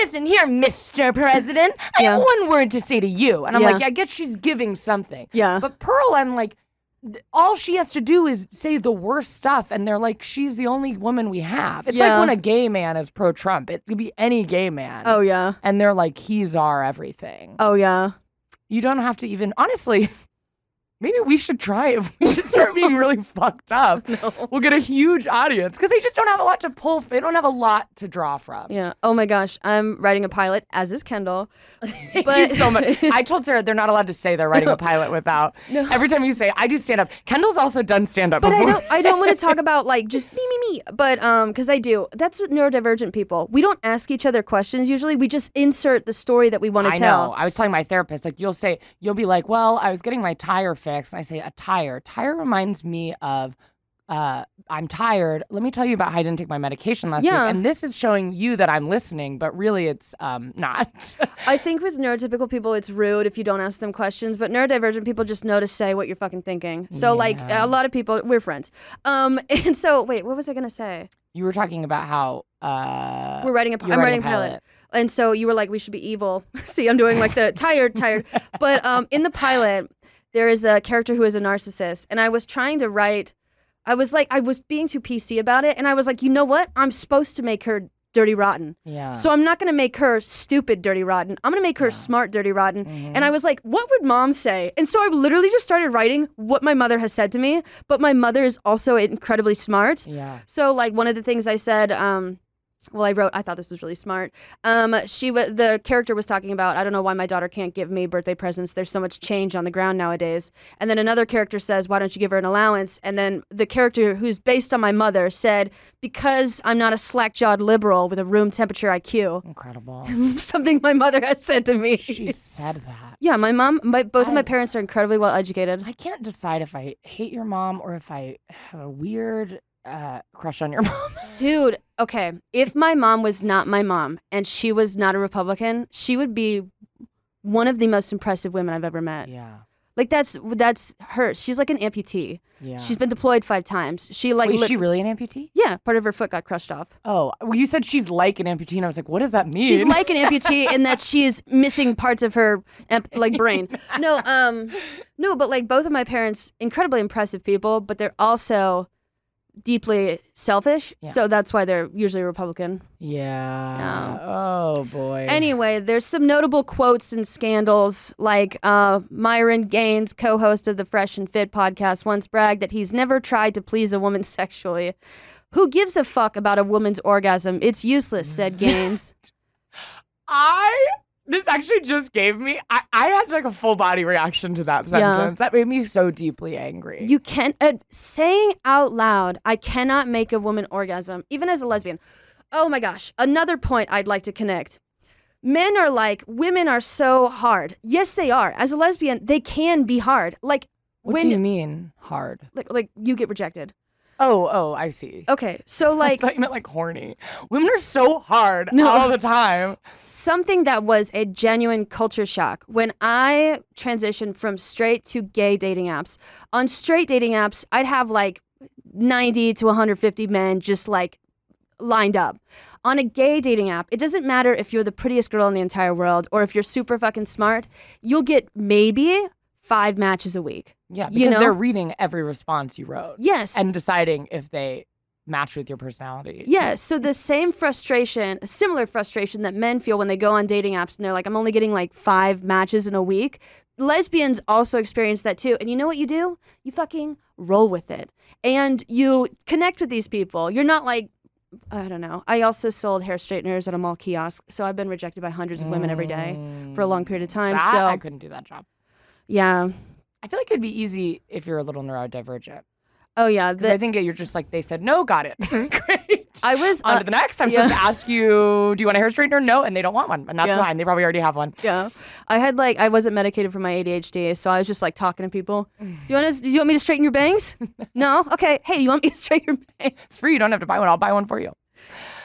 S1: listen here, Mr. President, I have one word to say to you. And I'm
S2: Yeah.
S1: like, yeah, I guess she's giving something.
S2: yeah.
S1: But Pearl, I'm like, all she has to do is say the worst stuff, and they're like, she's the only woman we have. It's
S2: Yeah.
S1: like when a gay man is pro Trump. It could be any gay man.
S2: oh yeah.
S1: And they're like, he's our everything.
S2: Oh yeah.
S1: You don't have to even, honestly, maybe we should try it. If we just start being really fucked up, we'll get a huge audience because they just don't have a lot to pull. They don't have a lot to draw from.
S2: Yeah. Oh my gosh. I'm writing a pilot, as is Kendahl.
S1: Thank
S2: But-
S1: you so much. I told Sarah they're not allowed to say they're writing a pilot without.
S2: No.
S1: Every time you say, I do stand up. Kendahl's also done stand up
S2: But I don't I don't want to talk about like just me me me. But um because I do. That's what neurodivergent people. We don't ask each other questions usually. We just insert the story that we want to
S1: I
S2: tell.
S1: know. I was telling my therapist, like, you'll say, you'll be like, well, I was getting my tire fixed. And I say, a tire. Tire reminds me of, uh, I'm tired. Let me tell you about how I didn't take my medication last
S2: Yeah.
S1: week. And this is showing you that I'm listening, but really it's um, not.
S2: I think with neurotypical people, it's rude if you don't ask them questions, but neurodivergent people just know to say what you're fucking thinking. So, like, a lot of people, we're friends. Um, and so, wait, what was I gonna say?
S1: you were talking about how uh,
S2: We're writing a, I'm writing a pilot. And so you were like, we should be evil. See, I'm doing like the tired, tired. But um, in the pilot, there is a character who is a narcissist, and I was trying to write. I was like, I was being too PC about it, and I was like, you know what? I'm supposed to make her dirty rotten.
S1: Yeah.
S2: So I'm not gonna make her stupid dirty rotten. I'm gonna make her smart dirty rotten.
S1: Mm-hmm.
S2: And I was like, what would mom say? And so I literally just started writing what my mother has said to me. But my mother is also incredibly smart.
S1: yeah.
S2: So like one of the things I said, um, well, I wrote, I thought this was really smart. Um, she wa the character was talking about, I don't know why my daughter can't give me birthday presents. There's so much change on the ground nowadays. And then another character says, why don't you give her an allowance? And then the character who's based on my mother said, because I'm not a slack jawed liberal with a room temperature IQ.
S1: Incredible.
S2: Something my mother has said to me.
S1: she said that.
S2: yeah, my mom, my, both of my parents are incredibly well educated.
S1: I can't decide if I hate your mom or if I have a weird uh, crush on your mom.
S2: Dude, okay. If my mom was not my mom and she was not a Republican, she would be one of the most impressive women I've ever met.
S1: yeah.
S2: Like that's that's her. She's like an amputee.
S1: Yeah.
S2: She's been deployed five times. She like
S1: Wait, is
S2: lit-
S1: she really an amputee?
S2: yeah, part of her foot got crushed off.
S1: Oh, well, you said she's like an amputee, and I was like, what does that mean?
S2: She's like an amputee in that she is missing parts of her amp- like brain. No, um, no, but like both of my parents, incredibly impressive people, but they're also deeply selfish.
S1: Yeah.
S2: So that's why they're usually Republican.
S1: Yeah. Oh boy.
S2: Anyway, there's some notable quotes and scandals, like uh, Myron Gaines, co-host of the Fresh and Fit podcast, once bragged that he's never tried to please a woman sexually. Who gives a fuck about a woman's orgasm? It's useless, said Gaines.
S1: I this actually just gave me I, I had like a full body reaction to that
S2: Yeah.
S1: sentence. That made me so deeply angry.
S2: You can uh, saying out loud, "I cannot make a woman orgasm," even as a lesbian. Oh my gosh! Another point I'd like to connect. Men are like women are so hard. Yes, they are. As a lesbian, they can be hard. Like
S1: what
S2: when
S1: do you mean hard?
S2: like like you get rejected.
S1: Oh, oh, I see.
S2: Okay, so like, I
S1: thought you meant like horny. Women are so hard
S2: No.
S1: all the time.
S2: something that was a genuine culture shock when I transitioned from straight to gay dating apps. On straight dating apps, I'd have like 90 to 150 men just like lined up. On a gay dating app, it doesn't matter if you're the prettiest girl in the entire world or if you're super fucking smart, you'll get maybe five matches a week.
S1: Yeah, because
S2: You know?
S1: they're reading every response you wrote
S2: Yes.
S1: and deciding if they match with your personality.
S2: Yeah, so the same frustration, a similar frustration that men feel when they go on dating apps and they're like, I'm only getting like five matches in a week. Lesbians also experience that too. And you know what you do? You fucking roll with it. And you connect with these people. You're not like, I don't know. I also sold hair straighteners at a mall kiosk. So I've been rejected by hundreds of women every day for a long period of time.
S1: Mm, that,
S2: so,
S1: I couldn't do that job.
S2: Yeah.
S1: I feel like it'd be easy if you're a little neurodivergent.
S2: Oh, yeah. The,
S1: I think you're just like, they said, no, got it. Great.
S2: I was.
S1: On
S2: uh,
S1: to the next. I'm
S2: yeah.
S1: supposed to ask you, do you want a hair straightener? No, and they don't want one. And that's
S2: Yeah.
S1: fine. They probably already have one.
S2: Yeah, I had like I wasn't medicated for my ADHD, so I was just like talking to people. Do you want to? Do you want me to straighten your bangs? no. Okay. Hey, you want me to straighten your bangs?
S1: It's free. You don't have to buy one. I'll buy one for you.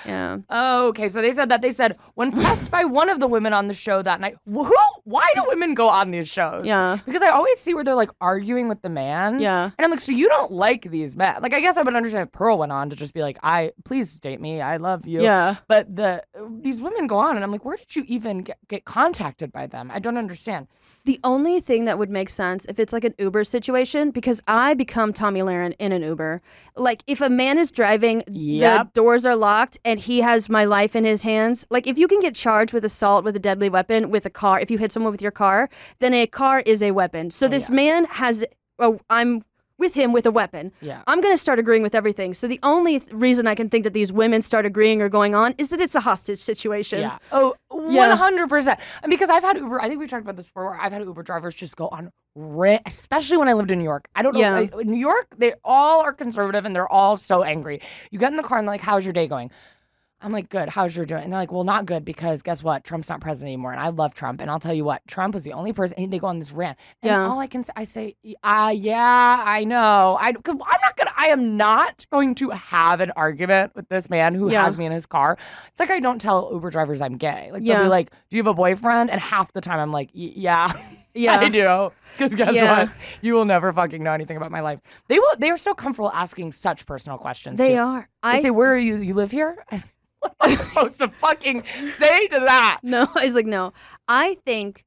S2: Yeah.
S1: Oh, okay. So they said that. They said, when pressed by one of the women on the show that night, who, why do women go on these shows?
S2: Yeah.
S1: Because I always see where they're like arguing with the man.
S2: Yeah.
S1: And I'm like, so you don't like these men? Like, I guess I would understand if Pearl went on to just be like, I, please date me. I love you.
S2: Yeah.
S1: But the these women go on, and I'm like, where did you even get, get contacted by them? I don't understand.
S2: The only thing that would make sense if it's like an Uber situation, because I become Tomi Lahren in an Uber. Like if a man is driving, the doors are locked, and he has my life in his hands. Like if you can get charged with assault with a deadly weapon with a car, if you hit someone with your car, then a car is a weapon. So oh, this
S1: yeah.
S2: man has. Oh, I'm with him with a weapon.
S1: Yeah.
S2: I'm going to start agreeing with everything. So the only th- reason I can think that these women start agreeing or going on is that it's a hostage situation.
S1: Yeah. Oh,
S2: Yeah.
S1: 100%. And because I've had Uber, I think we've talked about this before, where I've had Uber drivers just go on rant, especially when I lived in New York. I don't know.
S2: Yeah.
S1: I- in New York, they all are conservative and they're all so angry. You get in the car and they're like, how's your day going? I'm like, good. How's your doing? And they're like, well, not good because guess what? Trump's not president anymore. And I love Trump. And I'll tell you what, Trump was the only person. And they go on this rant. And
S2: Yeah.
S1: all I can say, I say, uh, yeah, I know. I, I'm not going to, I am not going to have an argument with this man who
S2: Yeah.
S1: has me in his car. It's like I don't tell Uber drivers I'm gay. Like, they'll
S2: Yeah.
S1: be like, do you have a boyfriend? And half the time I'm like, yeah.
S2: Yeah.
S1: I do. Because guess
S2: Yeah.
S1: what? You will never fucking know anything about my life. They will. They are so comfortable asking such personal questions.
S2: They
S1: too.
S2: are.
S1: They
S2: I
S1: say, "Where are you? You live here?" I say, what am I supposed to fucking say to that?
S2: No, I was like, no. I think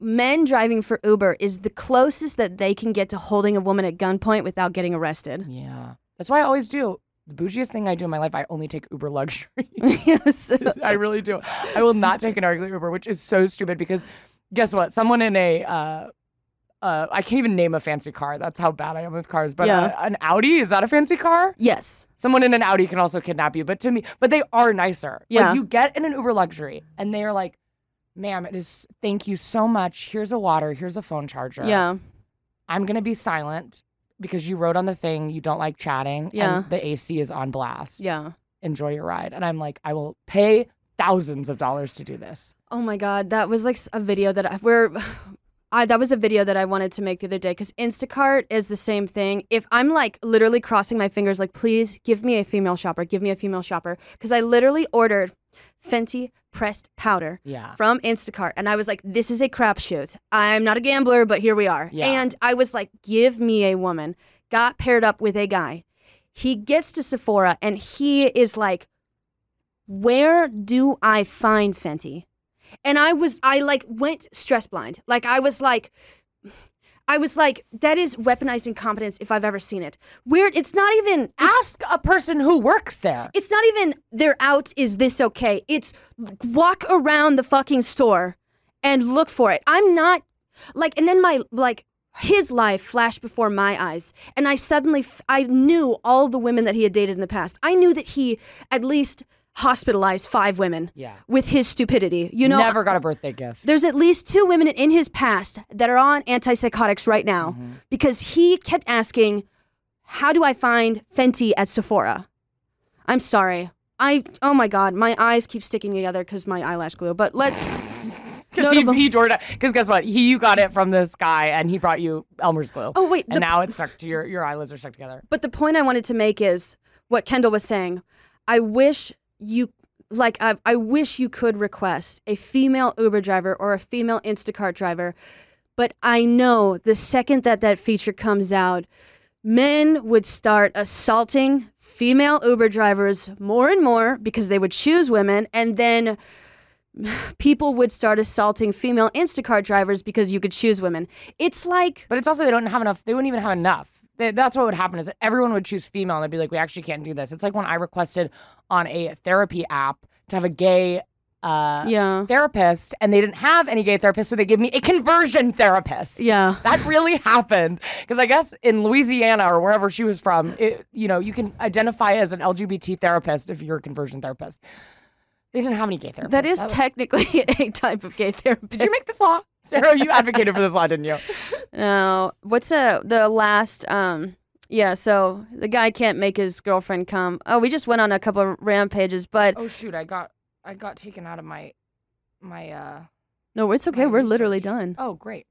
S2: men driving for Uber is the closest that they can get to holding a woman at gunpoint without getting arrested.
S1: Yeah, that's why I always do. The bougiest thing I do in my life, I only take Uber luxury.
S2: yes.
S1: I really do. I will not take an ugly Uber, which is so stupid because guess what? Someone in a uh, uh, I can't even name a fancy car. That's how bad I am with cars. But
S2: Yeah.
S1: uh, an Audi is that a fancy car?
S2: Yes.
S1: Someone in an Audi can also kidnap you, but to me, but they are nicer.
S2: Yeah.
S1: Like you get in an Uber luxury and they are like, ma'am, it is thank you so much. Here's a water, here's a phone charger.
S2: Yeah.
S1: I'm gonna be silent because you wrote on the thing you don't like chatting.
S2: Yeah.
S1: And the AC is on blast.
S2: Yeah.
S1: Enjoy your ride. And I'm like, I will pay thousands of dollars to do this.
S2: Oh my god, that was like a video that I where I that was a video that I wanted to make the other day because Instacart is the same thing. If I'm like literally crossing my fingers, like please give me a female shopper, give me a female shopper, because I literally ordered Fenty pressed powder
S1: Yeah.
S2: from Instacart, and I was like, this is a crapshoot. I'm not a gambler, but here we are.
S1: Yeah.
S2: And I was like, give me a woman. Got paired up with a guy. He gets to Sephora and he is like, where do I find Fenty? And I was, I like went stress blind. Like I was like, I was like, that is weaponized incompetence if I've ever seen it. Weird. It's not even. It's,
S1: Ask a person who works there.
S2: it's not even they're out. Is this okay? It's walk around the fucking store and look for it. I'm not like, and then my like his life flashed before my eyes, and I suddenly f- I knew all the women that he had dated in the past. I knew that he at least hospitalized five women
S1: Yeah.
S2: with his stupidity. You know,
S1: Never got a birthday gift.
S2: there's at least two women in his past that are on antipsychotics right now
S1: Mm-hmm.
S2: because he kept asking, How do I find Fenty at Sephora? I'm sorry. I, oh my God, my eyes keep sticking together because my eyelash glue. But let's,
S1: Because he, he Because guess what? He you got it from this guy, and he brought you Elmer's glue.
S2: oh wait,
S1: and
S2: the,
S1: now it's stuck to your your eyelids are stuck together.
S2: but the point I wanted to make is what Kendahl was saying. I wish you, like, I, I wish you could request a female Uber driver or a female Instacart driver. But I know the second that that feature comes out, men would start assaulting female Uber drivers more and more because they would choose women, and then people would start assaulting female Instacart drivers because you could choose women. It's like,
S1: But it's also they don't have enough. They wouldn't even have enough. They, that's what would happen is everyone would choose female, and they'd be like, "We actually can't do this." It's like when I requested on a therapy app to have a gay uh,
S2: yeah,
S1: therapist, and they didn't have any gay therapists, so they gave me a conversion therapist.
S2: yeah.
S1: That really happened because I guess in Louisiana or wherever she was from, it, you know, you can identify as an LGBT therapist if you're a conversion therapist. They didn't have any gay therapists.
S2: That is
S1: was-
S2: technically a type of gay therapy.
S1: Did you make this law, Sarah? You advocated for this law, didn't you?
S2: No. What's uh the last um yeah, so the guy can't make his girlfriend come. Oh, we just went on a couple of rampages, but
S1: Oh shoot, I got I got taken out of my my uh
S2: no, it's okay. We're literally done.
S1: Oh great.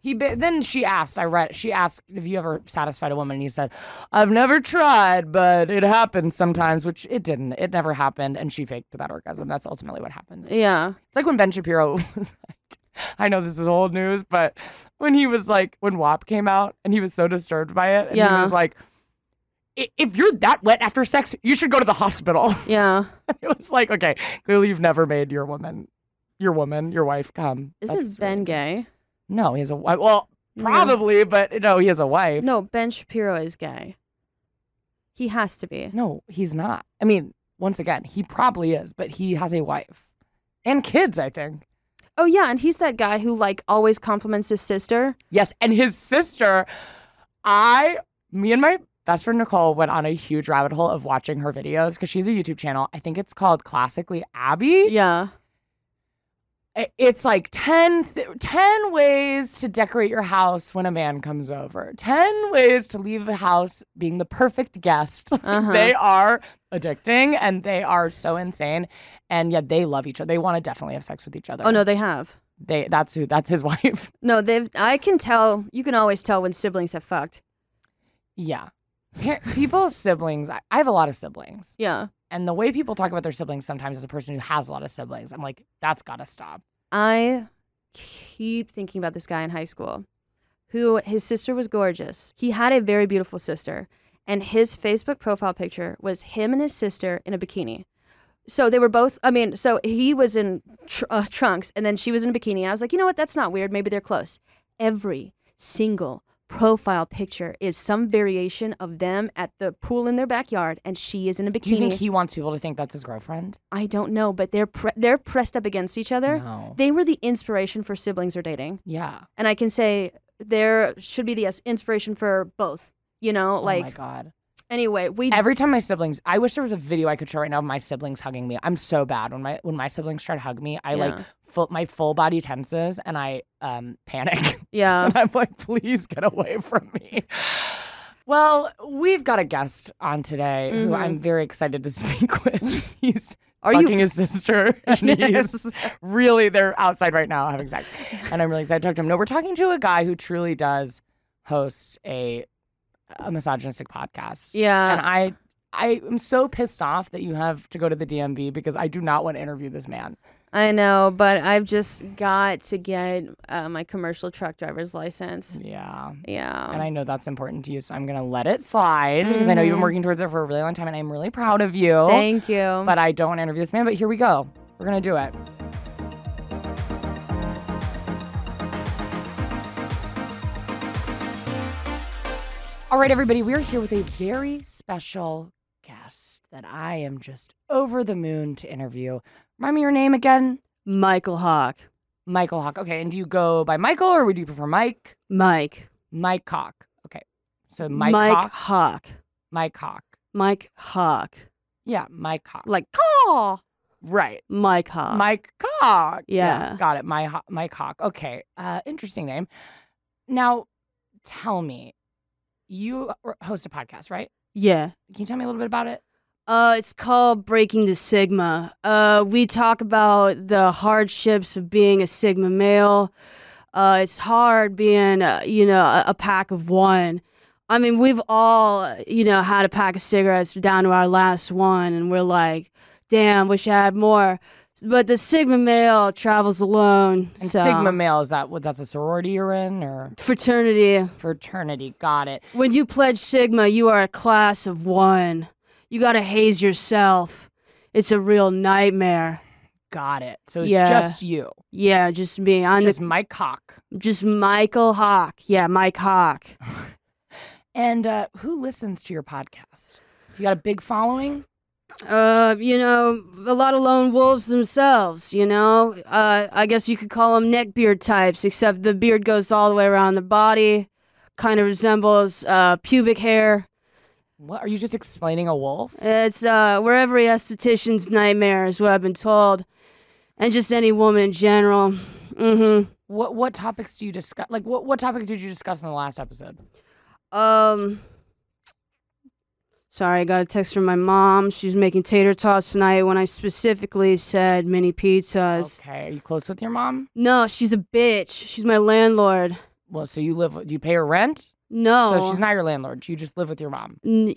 S1: He then she asked. I read. She asked if you ever satisfied a woman, and he said, "I've never tried, but it happens sometimes." Which it didn't. It never happened, and she faked that orgasm. That's ultimately what happened.
S2: Yeah.
S1: It's like when Ben Shapiro was like, I know this is old news, but when he was like, when WAP came out and he was so disturbed by it, and he was like, if you're that wet after sex, you should go to the hospital.
S2: Yeah.
S1: it was like, okay, clearly you've never made your woman, your woman, your wife come.
S2: Isn't
S1: That's
S2: Ben
S1: really-
S2: gay?
S1: No, he has a wife. Well,
S2: No.
S1: probably, but no, he has a wife.
S2: No, Ben Shapiro is gay. He has to be.
S1: No, he's not. I mean, once again, he probably is, but he has a wife and kids, I think.
S2: Oh yeah, and he's that guy who like always compliments his sister.
S1: Yes, and his sister, I, me and my best friend Nicole went on a huge rabbit hole of watching her videos because she's a YouTube channel. I think it's called Classically Abby.
S2: Yeah.
S1: It's like 10, th- 10 ways to decorate your house when a man comes over, 10 ways to leave a house being the perfect guest.
S2: Uh-huh.
S1: they are addicting and they are so insane. And yet they love each other. They want to definitely have sex with each other.
S2: Oh no, they have.
S1: They, that's who, that's his wife.
S2: No, they've I can tell you can always tell when siblings have fucked.
S1: Yeah. People's siblings, I, I have a lot of siblings.
S2: Yeah.
S1: And the way people talk about their siblings sometimes as a person who has a lot of siblings, I'm like, that's got to stop.
S2: I keep thinking about this guy in high school who his sister was gorgeous. He had a very beautiful sister, and his Facebook profile picture was him and his sister in a bikini. So they were both, I mean, so he was in tr- uh, trunks and then she was in a bikini. I was like, you know what? That's not weird. Maybe they're close. Every single profile picture is some variation of them at the pool in their backyard and she is in a bikini.
S1: Do you think he wants people to think that's his girlfriend?
S2: I don't know, but they're pre- they're pressed up against each other.
S1: No.
S2: They were the inspiration for siblings are dating.
S1: Yeah.
S2: And I can say there should be the inspiration for both. You know, like
S1: oh my God.
S2: anyway, we
S1: Every time my siblings, I wish there was a video I could show right now of my siblings hugging me. I'm so bad when my when my siblings try to hug me. I like
S2: Yeah.
S1: Full, my full body tenses and I um panic.
S2: yeah.
S1: and I'm like, please get away from me. Well, we've got a guest on today who
S2: Mhm.
S1: I'm very excited to speak with. He's
S2: Are you-
S1: fucking his sister, and
S2: Yes.
S1: really they're outside right now having sex, and I'm really excited to talk to him. No, we're talking to a guy who truly does host a a misogynistic podcast.
S2: Yeah.
S1: and I I am so pissed off that you have to go to the DMV because I do not want to interview this man.
S2: I know, but I've just got to get uh, my commercial truck driver's license.
S1: Yeah.
S2: Yeah.
S1: And I know that's important to you, so I'm gonna let it slide because I know you've been
S2: Mhm.
S1: working towards it for a really long time, and I'm really proud of you.
S2: Thank you.
S1: But I don't want to interview this man. But here we go. We're gonna do it. All right, everybody, we're here with a very special guest that I am just over the moon to interview. Remind me your name again?
S4: Michael Hawk.
S1: Michael Hawk. Okay, and do you go by Michael or would you prefer Mike?
S4: Mike.
S1: Mike Hawk. Okay, so Mike,
S4: Mike
S1: Hawk.
S4: Hawk.
S1: Mike Hawk.
S4: Mike Hawk.
S1: Yeah, Mike Hawk.
S4: Like caw.
S1: right.
S4: Mike Hawk.
S1: Mike Hawk.
S4: Yeah.
S1: got it. My Mike Hawk. Okay, uh, interesting name. Now, tell me, you host a podcast, right?
S4: Yeah.
S1: Can you tell me a little bit about it?
S4: Uh, it's called Breaking the Sigma. Uh, we talk about the hardships of being a Sigma male. Uh, it's hard being, uh, you know, a, a pack of one. I mean, we've all, you know, had a pack of cigarettes down to our last one, and we're like, damn, wish I had more. But the Sigma male travels alone.
S1: And
S4: so.
S1: Sigma male is that what? That's a sorority you're in or
S4: Fraternity.
S1: fraternity? Got it.
S4: When you pledge Sigma, you are a class of one. You gotta haze yourself. It's a real nightmare.
S1: Got it. So it's
S4: Yeah.
S1: just you,
S4: Yeah, just me. I'm
S1: just Mike Hawk.
S4: just Michael Hawk. Yeah, Mike Hawk.
S1: And uh, who listens to your podcast? You got a big following?
S4: Uh, you know, a lot of lone wolves themselves, you know? Uh, I guess you could call them neckbeard types, except the beard goes all the way around the body, kind of resembles uh, pubic hair.
S1: What are you just explaining a wolf?
S4: It's uh, where every esthetician's nightmare is what I've been told. And just any woman in general. Mm-hmm.
S1: What what topics do you discuss? Like what what topic did you discuss in the last episode?
S4: Um. Sorry, I got a text from my mom. She's making tater tots tonight when I specifically said mini pizzas.
S1: Okay, are you close with your mom?
S4: No, she's a bitch. She's my landlord.
S1: Well, so you live. Do you pay her rent?
S4: No.
S1: So she's not your landlord. You just live with your mom.
S4: N-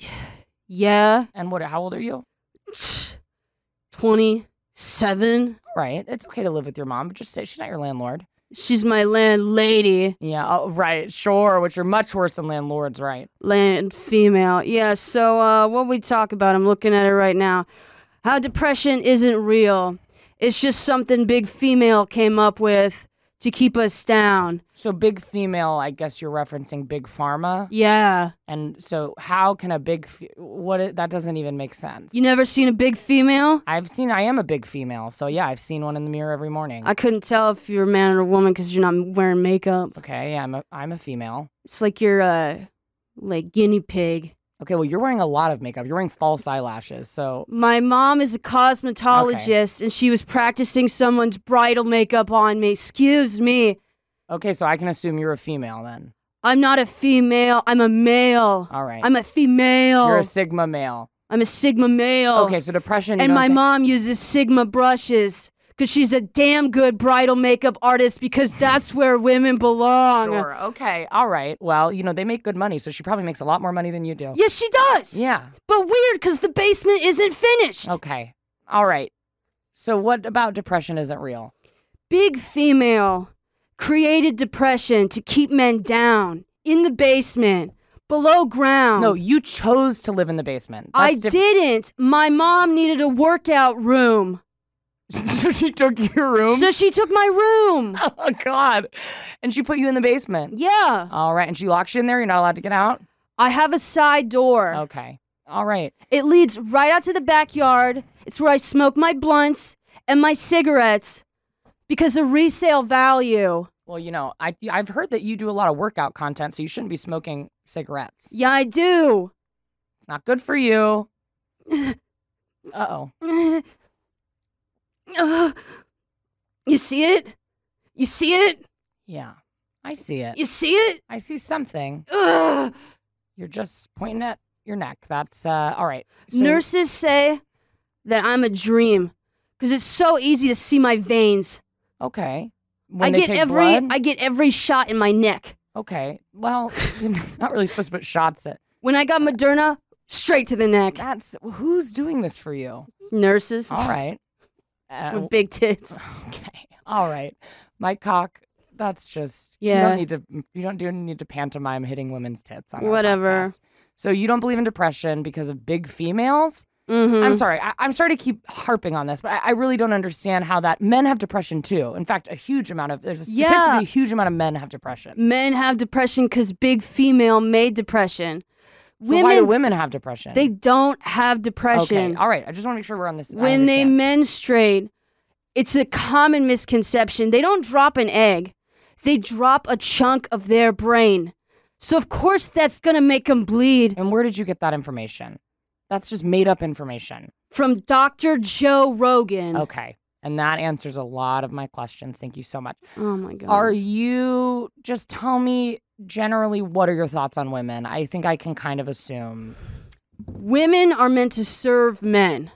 S4: yeah.
S1: And what? How old are you?
S4: 27.
S1: Right. It's okay to live with your mom, but just say she's not your landlord.
S4: She's my landlady.
S1: Yeah. Oh, right. Sure. Which are much worse than landlords, right?
S4: Land female. Yeah, so uh, what we talk about, I'm looking at it right now. How depression isn't real. It's just something big female came up with to keep us down.
S1: So big female. I guess you're referencing big pharma.
S4: Yeah.
S1: And so how can a big fe- what? It, that doesn't even make sense.
S4: You never seen a big female?
S1: I've seen. I am a big female. So yeah, I've seen one in the mirror every morning.
S4: I couldn't tell if you're a man or a woman because you're not wearing makeup.
S1: okay. Yeah, I'm a. I'm a female.
S4: It's like you're a like guinea pig.
S1: Okay. Well, you're wearing a lot of makeup. You're wearing false eyelashes. So
S4: My mom is a cosmetologist and she was practicing someone's bridal makeup on me. Excuse me.
S1: okay. So I can assume you're a female then.
S4: I'm not a female. I'm a male.
S1: All right.
S4: I'm a female.
S1: You're a sigma male.
S4: I'm a Sigma male.
S1: Okay. So depression. you
S4: And
S1: don't
S4: my
S1: think-
S4: mom uses Sigma brushes because she's a damn good bridal makeup artist because that's where women belong.
S1: Sure. Okay. All right. Well, you know they make good money, so she probably makes a lot more money than you do.
S4: Yes, she does.
S1: Yeah.
S4: But weird because the basement isn't finished.
S1: Okay. All right. So what about depression isn't real?
S4: Big female created depression to keep men down in the basement, below ground.
S1: No, you chose to live in the basement.
S4: I
S1: diff-
S4: didn't. My mom needed a workout room.
S1: so she took your room.
S4: So she took my room.
S1: oh God. And she put you in the basement.
S4: Yeah.
S1: All right. And she locks you in there. You're not allowed to get out.
S4: I have a side door.
S1: Okay. All right.
S4: It leads right out to the backyard. It's where I smoke my blunts and my cigarettes because of resale value.
S1: Well, you know, I I've heard that you do a lot of workout content, so you shouldn't be smoking cigarettes.
S4: Yeah, I do.
S1: It's not good for you. Uh oh.
S4: Uh, you see it? You see it?
S1: Yeah. I see it.
S4: You see it?
S1: I see something.
S4: Ugh.
S1: You're just pointing at your neck. That's uh all right. So-
S4: Nurses say that I'm a dream because it's so easy to see my veins.
S1: Okay. When
S4: I get every
S1: blood?
S4: I get every shot in my neck.
S1: Okay. Well, you're not really supposed to put shots at.
S4: When I got Moderna, straight to the neck.
S1: That's who's doing this for you.
S4: Nurses
S1: All right. Uh,
S4: with big tits.
S1: okay. All right. My cock. That's just.
S4: yeah.
S1: You don't need to. You don't do need to pantomime hitting women's tits on
S4: Whatever.
S1: podcast. So you don't believe in depression because of big females.
S4: Mhm.
S1: I'm sorry. I, I'm sorry to keep harping on this, but I, I really don't understand how that men have depression too. In fact, a huge amount of there's a
S4: Yeah.
S1: statistically a huge amount of men have depression.
S4: Men have depression because big female made depression.
S1: So why do women have depression?
S4: they don't have depression.
S1: Okay. All right. I just want to make sure we're on this.
S4: When they menstruate, it's a common misconception. They don't drop an egg, they drop a chunk of their brain. So, of course, that's going to make them bleed.
S1: and where did you get that information? That's just made up information.
S4: From Dr. Joe Rogan.
S1: Okay. And that answers a lot of my questions. Thank you so much.
S4: Oh my God.
S1: Are you just tell me generally what are your thoughts on women? I think I can kind of assume.
S4: Women are meant to serve men.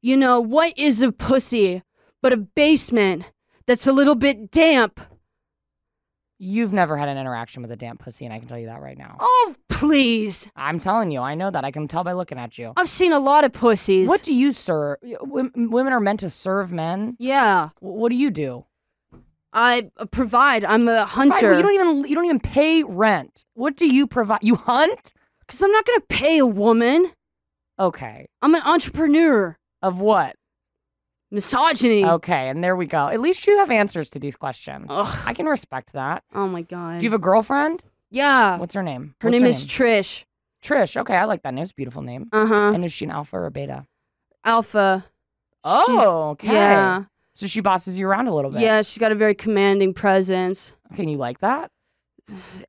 S4: You know, what is a pussy but a basement that's a little bit damp?
S1: You've never had an interaction with a damp pussy, and I can tell you that right now.
S4: Oh, please.
S1: I'm telling you, I know that. I can tell by looking at you.
S4: I've seen a lot of pussies.
S1: What do you serve? Women women are meant to serve men.
S4: Yeah.
S1: Wh- What do you do?
S4: I provide. I'm a hunter.
S1: well, You don't even you don't even pay rent. What do you provide? You hunt?
S4: Because I'm not going to pay a woman.
S1: Okay.
S4: I'm an entrepreneur.
S1: Of what?
S4: Misogyny.
S1: Okay, and there we go. At least you have answers to these questions.
S4: Ugh.
S1: I can respect that.
S4: Oh my god.
S1: Do you have a girlfriend?
S4: yeah.
S1: What's her name?
S4: Her
S1: What's
S4: name is Trish.
S1: Trish. Okay, I like that name. It's a beautiful name.
S4: Uh huh.
S1: And is she an alpha or a beta?
S4: Alpha.
S1: Oh, okay.
S4: Yeah.
S1: So she bosses you around a little bit.
S4: Yeah. She's got a very commanding presence.
S1: Can you like that?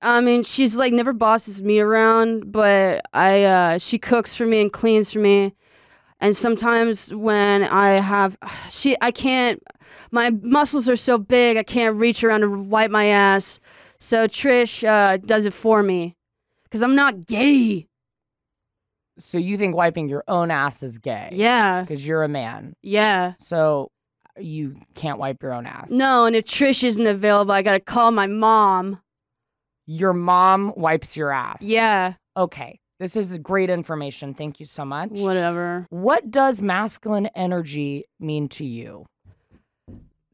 S4: I mean, she's like never bosses me around, but I uh, she cooks for me and cleans for me. And sometimes when I have she I can't my muscles are so big I can't reach around to wipe my ass. So Trish uh, does it for me. Cuz I'm not gay.
S1: So you think wiping your own ass is gay?
S4: Yeah.
S1: Because you're a man.
S4: Yeah.
S1: So you can't wipe your own ass.
S4: No, and if Trish isn't available, I got to call my mom.
S1: Your mom wipes your ass.
S4: Yeah.
S1: Okay. This is great information. Thank you so much.
S4: Whatever.
S1: What does masculine energy mean to you?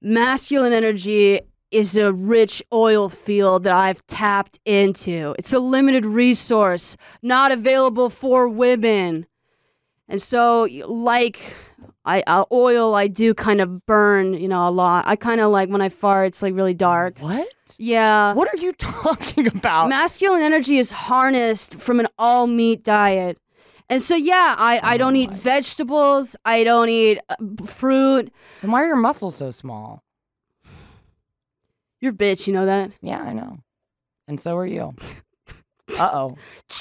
S4: masculine energy is a rich oil field that I've tapped into. It's a limited resource, not available for women. And so, like, I uh, oil, I do kind of burn, you know, a lot. I kind of like when I fart, it's like really dark.
S1: What?
S4: Yeah.
S1: What are you talking about?
S4: Masculine energy is harnessed from an all meat diet. And so, yeah, I, I don't eat vegetables. I don't eat uh, fruit.
S1: then why are your muscles so small?
S4: You're a bitch, you know that?
S1: Yeah, I know. And so are you. Uh oh.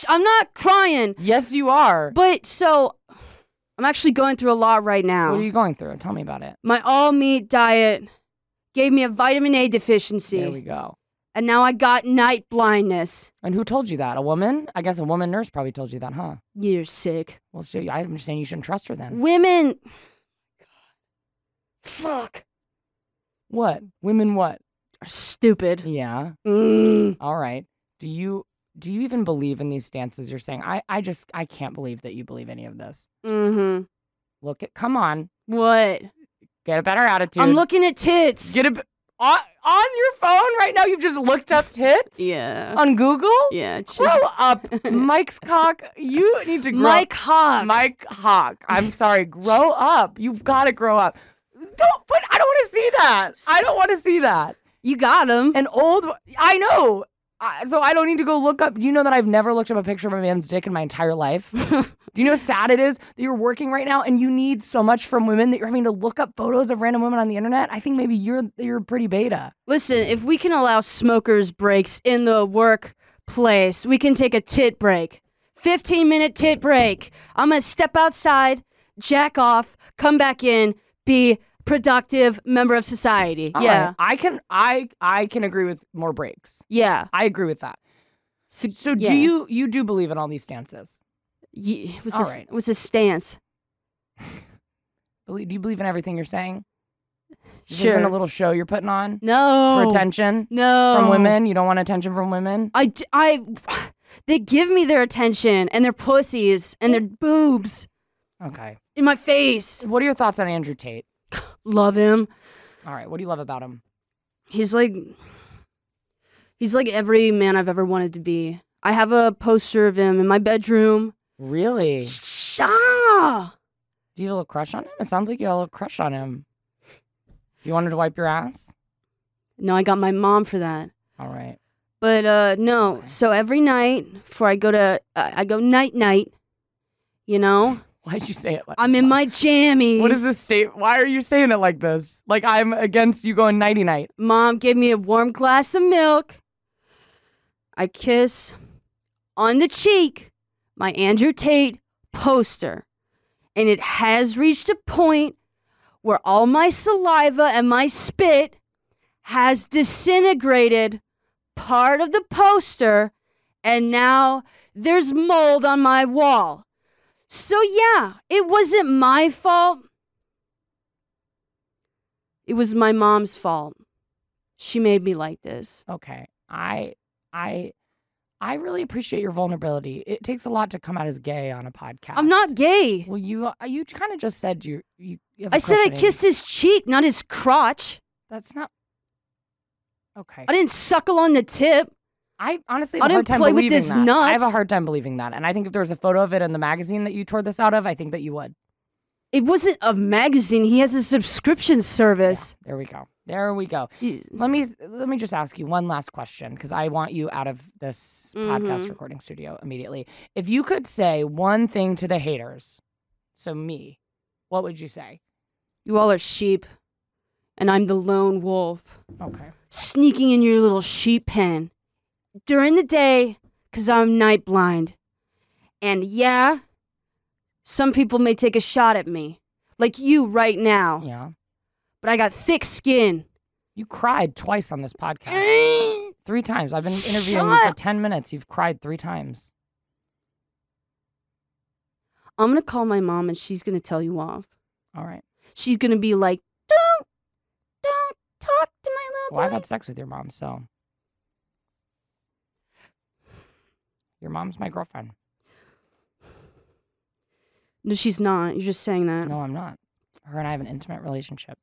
S4: I'm not crying.
S1: Yes, you are.
S4: But so I'm actually going through a lot right now.
S1: What are you going through? Tell me about it.
S4: My all meat diet gave me a vitamin A deficiency.
S1: There we go.
S4: and now I got night blindness.
S1: And who told you that? A woman? I guess a woman nurse probably told you that, huh?
S4: You're sick.
S1: Well, so I'm just saying you shouldn't trust her then.
S4: Women. God. Fuck.
S1: What? Women what?
S4: Are stupid.
S1: Yeah.
S4: Mm.
S1: All right. Do you do you even believe in these stances you're saying? I I just I can't believe that you believe any of this.
S4: Mm-hmm.
S1: Look at come on.
S4: What?
S1: Get a better attitude.
S4: I'm looking at tits.
S1: Get a b- on, on your phone right now. You've just looked up tits
S4: Yeah.
S1: on Google.
S4: Yeah. ch-
S1: Grow up, Mike's cock. You need to grow.
S4: Mike Hawk.
S1: Mike Hawk. I'm sorry. Grow up. You've got to grow up. Don't. put, I don't want to see that. I don't want to see that.
S4: You got him.
S1: An old. I know. I, so I don't need to go look up. Do you know that I've never looked up a picture of a man's dick in my entire life? Do you know how sad it is that you're working right now and you need so much from women that you're having to look up photos of random women on the internet? I think maybe you're you're pretty beta.
S4: Listen, if we can allow smokers breaks in the workplace, we can take a tit break. 15 minute tit break. I'm going to step outside, jack off, come back in, be productive member of society.
S1: All
S4: yeah.
S1: right. I can I I can agree with more breaks.
S4: Yeah.
S1: I agree with that.
S4: So,
S1: So
S4: yeah.
S1: do you you do believe in all these stances?
S4: Ye- what's,
S1: All
S4: this,
S1: right.
S4: what's this stance?
S1: Do you believe in everything you're saying? This
S4: Sure.
S1: isn't a little show you're putting on
S4: no.
S1: for attention
S4: No.
S1: from women. You don't want attention from women.
S4: I, I, they give me their attention and their pussies and their boobs
S1: Okay.
S4: in my face.
S1: What are your thoughts on Andrew Tate?
S4: Love him.
S1: All right. What do you love about him?
S4: He's like, he's like every man I've ever wanted to be. I have a poster of him in my bedroom.
S1: Really?
S4: Shah!
S1: Do you have a little crush on him? It sounds like you have a little crush on him. You wanted to wipe your ass?
S2: No, I got my mom for that.
S1: All right.
S2: But uh no.
S1: Okay.
S2: So every night before I go to uh, I go night night. You know,
S1: Why'd you say it like
S2: I'm in my jammies.
S1: What is this state? Why are you saying it like this? Like I'm against you going nighty night.
S2: Mom gave me a warm glass of milk. I kiss on the cheek my Andrew Tate poster. And it has reached a point where all my saliva and my spit has disintegrated part of the poster, and now there's mold on my wall. So, yeah, it wasn't my fault. It was my mom's fault. She made me like this.
S1: Okay. I I I really appreciate your vulnerability. It takes a lot to come out as gay on a podcast.
S2: I'm not gay.
S1: Well, you uh, you kind of just said you you. you have a
S2: I said I
S1: crush on him.
S2: kissed his cheek, not his crotch.
S1: That's not. Okay.
S2: I didn't suckle on the tip.
S1: I honestly
S2: I
S1: have a hard time
S2: play with
S1: believing
S2: his
S1: that. I have a hard time believing that, and I think if there was a photo of it in the magazine that you tore this out of, I think that you would.
S2: It wasn't a magazine. He has a subscription service.
S1: There we go. There we go. Let me let me just ask you one last question because I want you out of this podcast
S2: Mhm.
S1: recording studio immediately. If you could say one thing to the haters, so me, what would you say?
S2: You all are sheep, and I'm the lone wolf,
S1: Okay.
S2: sneaking in your little sheep pen during the day because I'm night blind. And yeah, some people may take a shot at me, like you right now,
S1: Yeah.
S2: but I got thick skin.
S1: You cried twice on this podcast. Three times. I've been interviewing you for 10 minutes. You've cried three times.
S2: I'm gonna call my mom, and she's gonna tell you off.
S1: All right.
S2: She's gonna be like, "Don't, don't talk to my little
S1: Well, I've had sex with your mom, so. Your mom's my girlfriend.
S2: No, she's not. You're just saying that.
S1: No, I'm not. Her and I have an intimate relationship.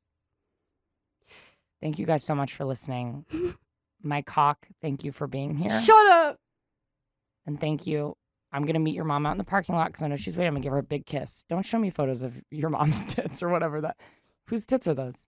S1: Thank you guys so much for listening. My cock, thank you for being here.
S2: Shut up.
S1: And thank you. I'm going to meet your mom out in the parking lot because I know she's waiting. I'm going to give her a big kiss. Don't show me photos of your mom's tits or whatever that. Whose tits are those?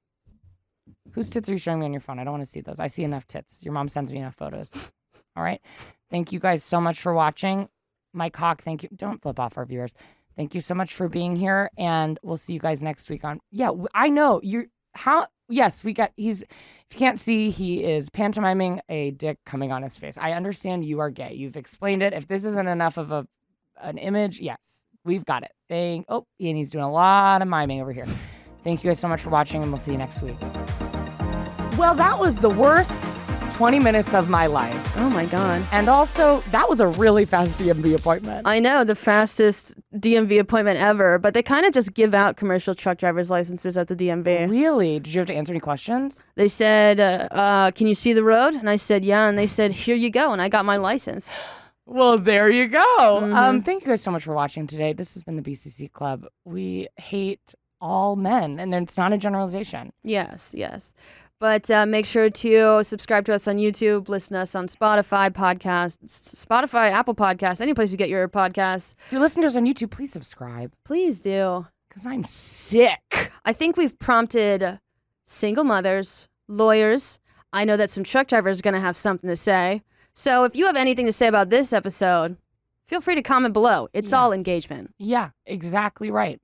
S1: Whose tits are you showing me on your phone? I don't want to see those. I see enough tits. Your mom sends me enough photos. All right. Thank you guys so much for watching. My cock, thank you. Don't flip off our viewers. Thank you so much for being here. And we'll see you guys next week on. Yeah, I know. You're. How. Yes, we got. He's. If you can't see, he is pantomiming a dick coming on his face. I understand you are gay. You've explained it. If this isn't enough of a an image, yes, we've got it. Thank. Oh, and he's doing a lot of miming over here. Thank you guys so much for watching, and we'll see you next week. Well, that was the worst 20 minutes of my life.
S2: Oh my god.
S1: And also, that was a really fast DMV appointment.
S2: I know the fastest DMV appointment ever, but they kind of just give out commercial truck driver's licenses at the DMV.
S1: really? Did you have to answer any questions?
S2: They said, uh, uh, "Can you see the road?" And I said, "Yeah." And they said, "Here you go." And I got my license.
S1: Well, there you go.
S2: Mm-hmm.
S1: Um, thank you guys so much for watching today. This has been the BCC Club. We hate all men, and it's not a generalization.
S2: Yes, yes. But uh, make sure to subscribe to us on YouTube, listen to us on Spotify podcasts, Spotify, Apple Podcasts, any place you get your podcasts.
S1: If you listen to us on YouTube, please subscribe
S2: Please do.
S1: because I'm sick.
S2: I think we've prompted single mothers, lawyers. I know that some truck drivers are going to have something to say. So if you have anything to say about this episode, feel free to comment below. It's
S1: Yeah.
S2: all engagement.
S1: Yeah, exactly right.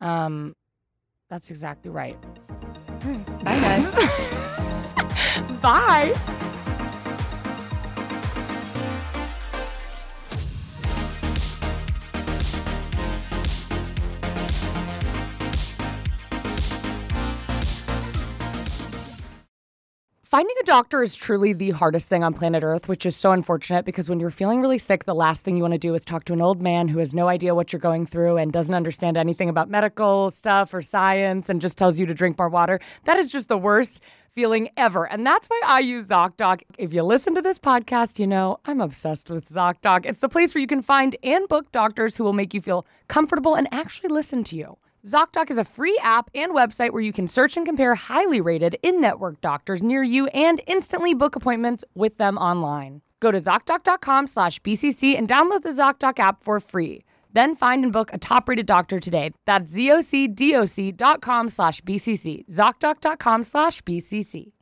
S1: Um, that's exactly right.
S2: Bye, guys.
S1: Bye. Finding a doctor is truly the hardest thing on planet Earth, which is so unfortunate because when you're feeling really sick, the last thing you want to do is talk to an old man who has no idea what you're going through and doesn't understand anything about medical stuff or science and just tells you to drink more water. That is just the worst feeling ever. And that's why I use ZocDoc. If you listen to this podcast, you know I'm obsessed with ZocDoc. It's the place where you can find and book doctors who will make you feel comfortable and actually listen to you. ZocDoc is a free app and website where you can search and compare highly rated in network doctors near you and instantly book appointments with them online. Go to ZocDoc.com slash BCC and download the ZocDoc app for free. Then find and book a top-rated doctor today. That's zocdoc.com slash BCC. ZocDoc.com slash BCC.